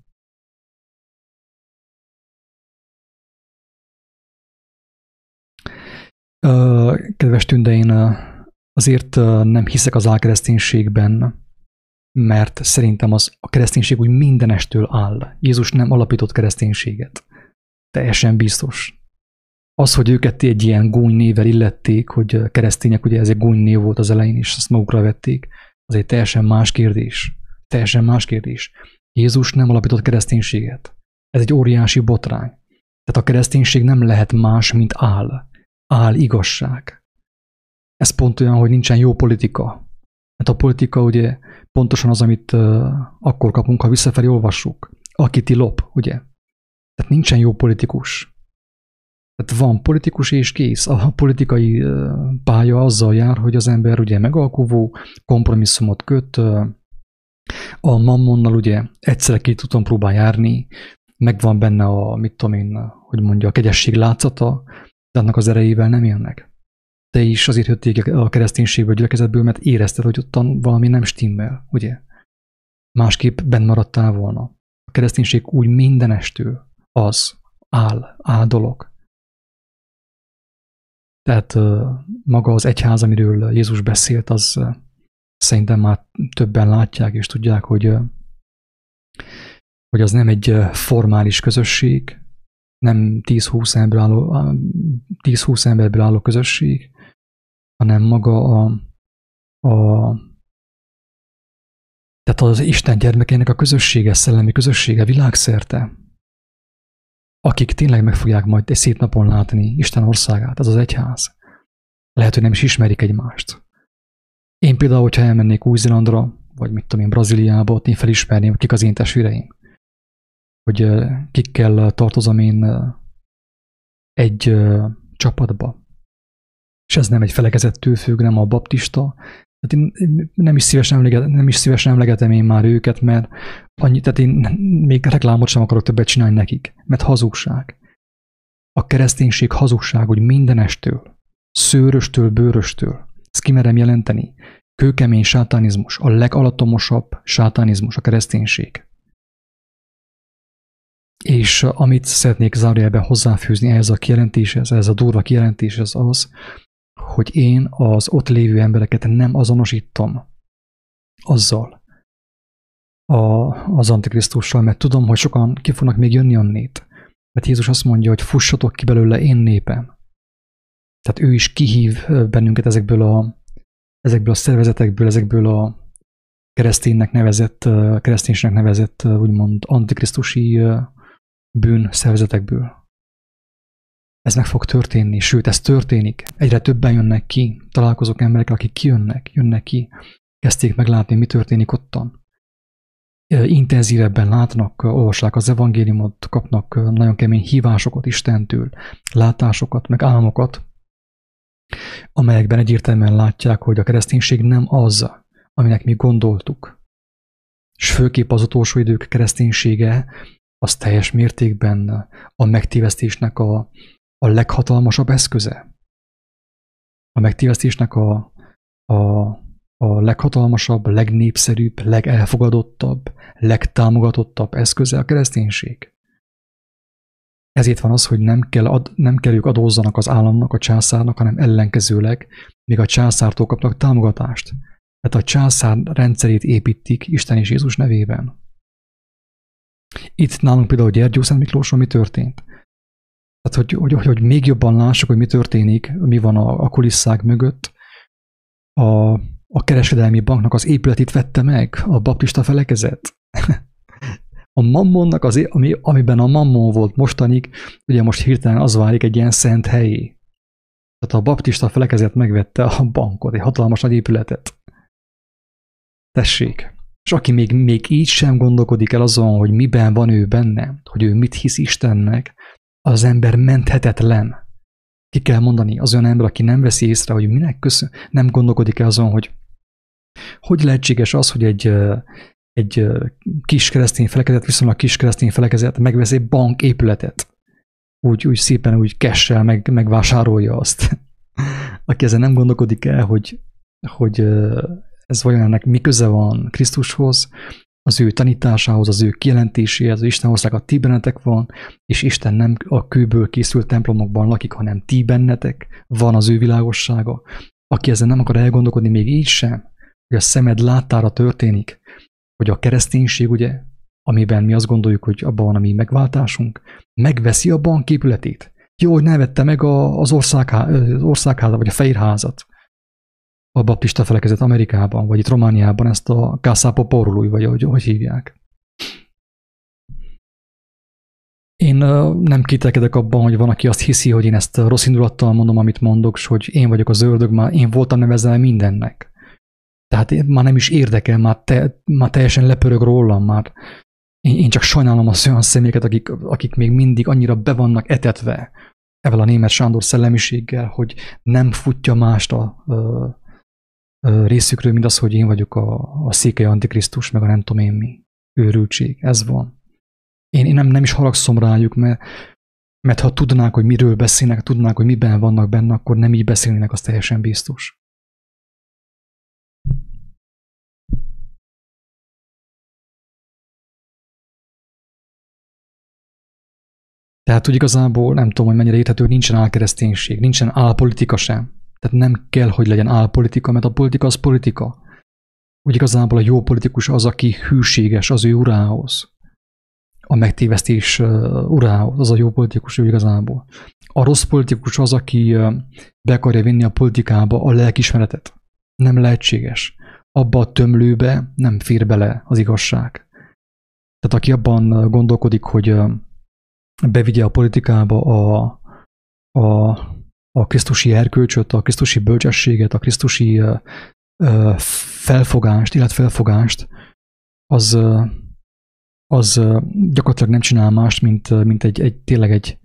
S1: Kedves tündein, azért nem hiszek az álkereszténységben, mert szerintem az a kereszténység úgy mindenestől áll. Jézus nem alapított kereszténységet. Teljesen biztos. Az, hogy őket egy ilyen gúny nével illették, hogy keresztények, ugye ez egy gúny név volt az elején, és azt magukra vették, az egy teljesen más kérdés. Teljesen más kérdés. Jézus nem alapított kereszténységet. Ez egy óriási botrány. Tehát a kereszténység nem lehet más, mint áll. Áll igazság. Ez pont olyan, hogy nincsen jó politika. Mert a politika ugye pontosan az, amit akkor kapunk, ha visszafelé olvassuk. Akiti lop, ugye? Tehát nincsen jó politikus. Tehát van politikus és kész. A politikai pálya azzal jár, hogy az ember ugye megalkovó, kompromisszumot köt, a mammonnal ugye egyszerre két úton próbál járni, megvan benne a, mit tudom én, hogy mondja, a kegyesség látszata, de annak az erejével nem élnek. Te is azért jöttél a kereszténységből, a gyülekezetből, mert érezted, hogy ottan valami nem stimmel, ugye? Másképp benn maradtál volna. A kereszténység úgy mindenestől az áll, áll dolog. Tehát maga az egyház, amiről Jézus beszélt, az szerintem már többen látják és tudják, hogy, hogy az nem egy formális közösség, nem 10-20 emberből álló, 10-20 emberből álló közösség, hanem maga a, a tehát az Isten gyermekének a közössége, szellemi közössége világszerte, akik tényleg meg fogják majd egy szép napon látni Isten országát, az az egyház. Lehet, hogy nem is ismerik egymást. Én például, hogyha elmennék Új-Zélandra, vagy mit tudom én, Brazíliába, ott én felismerném, kik az én testvéreim. Hogy kikkel tartozom én egy csapatba. És ez nem egy felekezettől függ, nem a baptista. Tehát én nem is szívesen, emlegetem, nem is szívesen emlegetem én már őket, mert annyi, tehát én még reklámot sem akarok többet csinálni nekik, mert hazugság. A kereszténység hazugság, hogy mindenestől, szőröstől, bőröstől, ezt kimerem jelenteni. Kőkemény sátánizmus, a legalatomosabb sátánizmus, a kereszténység. És amit szeretnék zárójelben hozzáfűzni ehhez a kijelentéshez, ehhez a durva kijelentéshez az, hogy én az ott lévő embereket nem azonosítom azzal, a, az Antikrisztussal, mert tudom, hogy sokan ki fognak még jönni annét. Mert Jézus azt mondja, hogy fussatok ki belőle én népem. Tehát ő is kihív bennünket ezekből a, ezekből a szervezetekből, ezekből a kereszténynek nevezett, kereszténynek nevezett, úgymond antikrisztusi bűn szervezetekből. Ez meg fog történni, sőt, ez történik. Egyre többen jönnek ki. Találkozok emberek, akik kijönnek, jönnek ki. Kezdték meglátni, mi történik ottan. Intenzívebben látnak, olvassák az evangéliumot, kapnak nagyon kemény hívásokat Istentől, látásokat, meg álmokat, amelyekben egyértelműen látják, hogy a kereszténység nem az, aminek mi gondoltuk. És főképp az utolsó idők kereszténysége az teljes mértékben a megtévesztésnek a, a leghatalmasabb eszköze. A megtévesztésnek a, a, a leghatalmasabb, legnépszerűbb, legelfogadottabb, legtámogatottabb eszköze a kereszténység. Ezért van az, hogy nem kell, ad, nem kell ők adózzanak az államnak, a császárnak, hanem ellenkezőleg még a császártól kapnak támogatást. Tehát a császár rendszerét építik Isten és Jézus nevében. Itt nálunk például Gyergyó Szent Miklóson mi történt? Tehát, hogy, hogy, hogy, még jobban lássuk, hogy mi történik, mi van a, a kulisszák mögött. A, a kereskedelmi banknak az épületét vette meg a baptista felekezet. A mammonnak, az, ami, amiben a mammon volt mostanig, ugye most hirtelen az válik egy ilyen szent helyé. Tehát a baptista felekezet megvette a bankot, egy hatalmas nagy épületet. Tessék. És aki még, még így sem gondolkodik el azon, hogy miben van ő benne, hogy ő mit hisz Istennek, az ember menthetetlen. Ki kell mondani, az olyan ember, aki nem veszi észre, hogy minek köszön, nem gondolkodik el azon, hogy hogy lehetséges az, hogy egy, egy kis keresztény felekezet, viszonylag kis keresztény felekezet megvesz egy bank épületet. Úgy, úgy szépen, úgy kessel meg, megvásárolja azt. Aki ezen nem gondolkodik el, hogy, hogy ez vajon ennek mi köze van Krisztushoz, az ő tanításához, az ő kijelentéséhez, az Isten ország a ti bennetek van, és Isten nem a kőből készült templomokban lakik, hanem ti bennetek, van az ő világossága. Aki ezen nem akar elgondolkodni még így sem, hogy a szemed láttára történik, hogy a kereszténység, ugye, amiben mi azt gondoljuk, hogy abban van a mi megváltásunk, megveszi a banképületét. Jó, hogy ne vette meg az, országhá, az országházat, vagy a fehérházat, a baptista felekezet Amerikában, vagy itt Romániában ezt a Casa Poporului, vagy ahogy, hogy hívják. Én nem kételkedek abban, hogy van, aki azt hiszi, hogy én ezt rossz indulattal mondom, amit mondok, és hogy én vagyok az ördög, már én voltam nevezve mindennek. Tehát már nem is érdekel, már, te, már teljesen lepörög rólam, már én, én csak sajnálom az olyan személyeket, akik, akik még mindig annyira be vannak etetve evel a német Sándor szellemiséggel, hogy nem futja mást a, a részükről, mint az, hogy én vagyok a, a székely antikrisztus, meg a nem tudom én mi. Őrültség. Ez van. Én, én nem, nem is haragszom rájuk, mert, mert ha tudnák, hogy miről beszélnek, tudnák, hogy miben vannak benne, akkor nem így beszélnének, az teljesen biztos. Tehát úgy igazából nem tudom, hogy mennyire érthető, nincsen álkereszténység, nincsen álpolitika sem. Tehát nem kell, hogy legyen álpolitika, mert a politika az politika. Úgy igazából a jó politikus az, aki hűséges az ő urához. A megtévesztés urához, az a jó politikus ő igazából. A rossz politikus az, aki be akarja vinni a politikába a lelkismeretet. Nem lehetséges. Abba a tömlőbe nem fér bele az igazság. Tehát aki abban gondolkodik, hogy bevigye a politikába a, a a Krisztusi erkölcsöt, a Krisztusi bölcsességet, a Krisztusi felfogást, életfelfogást, az, az gyakorlatilag nem csinál mást, mint, mint egy, egy tényleg egy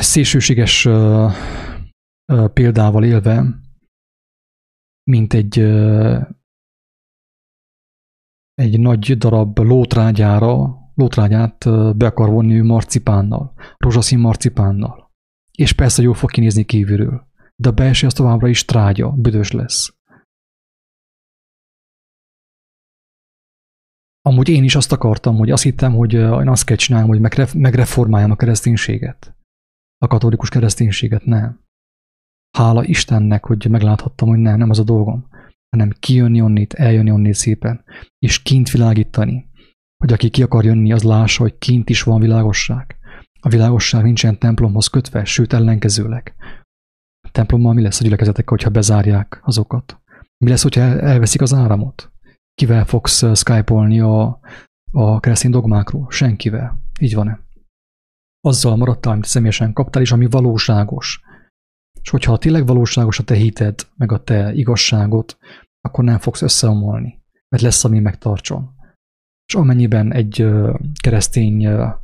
S1: szélsőséges példával élve, mint egy egy nagy darab lótrágyára, lótrágyát be akar vonni ő marcipánnal, rózsaszín marcipánnal. És persze jól fog kinézni kívülről, de a belső az továbbra is trágya, büdös lesz. Amúgy én is azt akartam, hogy azt hittem, hogy én azt kell csinálnom, hogy megreformáljam a kereszténységet. A katolikus kereszténységet nem. Hála Istennek, hogy megláthattam, hogy nem, nem az a dolgom, hanem kijönni onnét, eljönni onnét szépen, és kint világítani, hogy aki ki akar jönni, az lássa, hogy kint is van világosság. A világosság nincsen templomhoz kötve, sőt ellenkezőleg. A templommal mi lesz a gyülekezetek, hogyha bezárják azokat? Mi lesz, hogyha elveszik az áramot? Kivel fogsz uh, skype-olni a, a keresztény dogmákról? Senkivel. Így van-e? Azzal maradtál, amit személyesen kaptál, és ami valóságos. És hogyha tényleg valóságos a te hited, meg a te igazságot, akkor nem fogsz összeomolni, mert lesz, ami megtartson. És amennyiben egy uh, keresztény uh,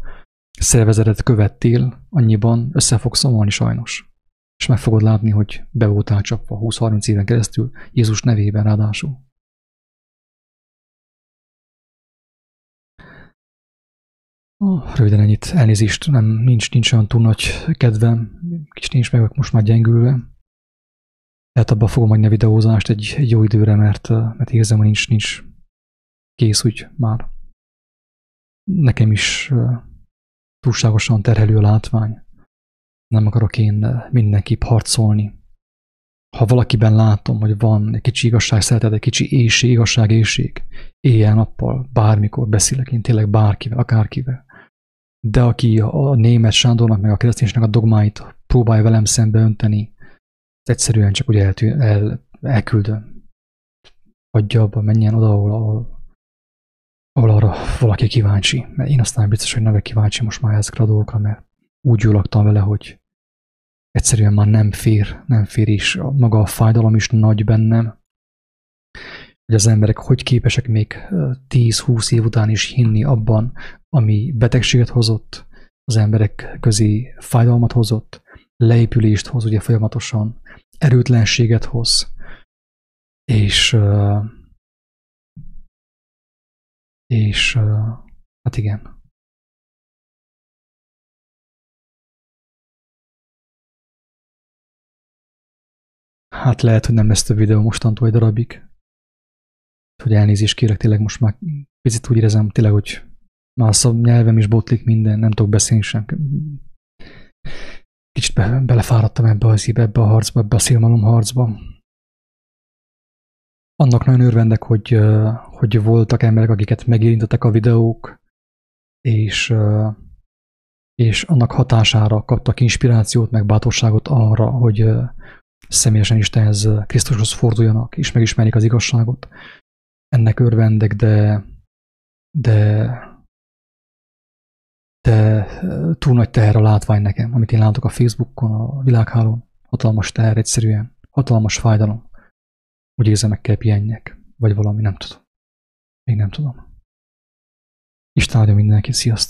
S1: szervezetet követtél, annyiban össze fogsz szomolni sajnos. És meg fogod látni, hogy be voltál csapva 20-30 éven keresztül, Jézus nevében ráadásul. Röviden ennyit, elnézést, nem, nincs, nincs olyan túl nagy kedvem, kis nincs meg most már gyengülve. Tehát abba fogom hagyni a videózást egy, egy jó időre, mert, mert érzem, hogy nincs, nincs kész úgy már. Nekem is túlságosan terhelő a látvány. Nem akarok én mindenképp harcolni. Ha valakiben látom, hogy van egy kicsi igazság szeretet, egy kicsi éjség, igazság éjség, éjjel-nappal, bármikor beszélek én tényleg bárkivel, akárkivel. De aki a német Sándornak, meg a kereszténységnek a dogmáit próbálja velem szembe önteni, egyszerűen csak úgy eltű, el, elküldöm. Adja abba, menjen oda, ahol, ahol, ahol arra valaki kíváncsi, mert én aztán biztos, hogy nem kíváncsi most már ezekre a dolgokra, mert úgy jól vele, hogy egyszerűen már nem fér, nem fér is, maga a fájdalom is nagy bennem, hogy az emberek hogy képesek még 10-20 év után is hinni abban, ami betegséget hozott, az emberek közé fájdalmat hozott, leépülést hoz ugye folyamatosan, erőtlenséget hoz, és és hát igen. Hát lehet, hogy nem lesz több videó mostantól egy darabig. Hogy elnézést kérek, tényleg most már picit úgy érezem, tényleg, hogy már a nyelvem is botlik minden, nem tudok beszélni sem. Kicsit be, belefáradtam ebbe az ebbe a harcba, ebbe a szélmalom harcba. Annak nagyon örvendek, hogy, hogy voltak emberek, akiket megérintettek a videók, és, és annak hatására kaptak inspirációt, meg bátorságot arra, hogy személyesen Istenhez, Krisztushoz forduljanak, és megismerjék az igazságot. Ennek örvendek, de, de, de túl nagy teher a látvány nekem, amit én látok a Facebookon, a világhálón. Hatalmas teher egyszerűen, hatalmas fájdalom. Úgy érzem, meg kell pihenjek, vagy valami, nem tudom. Még nem tudom. Isten áldja mindenkit, sziasztok!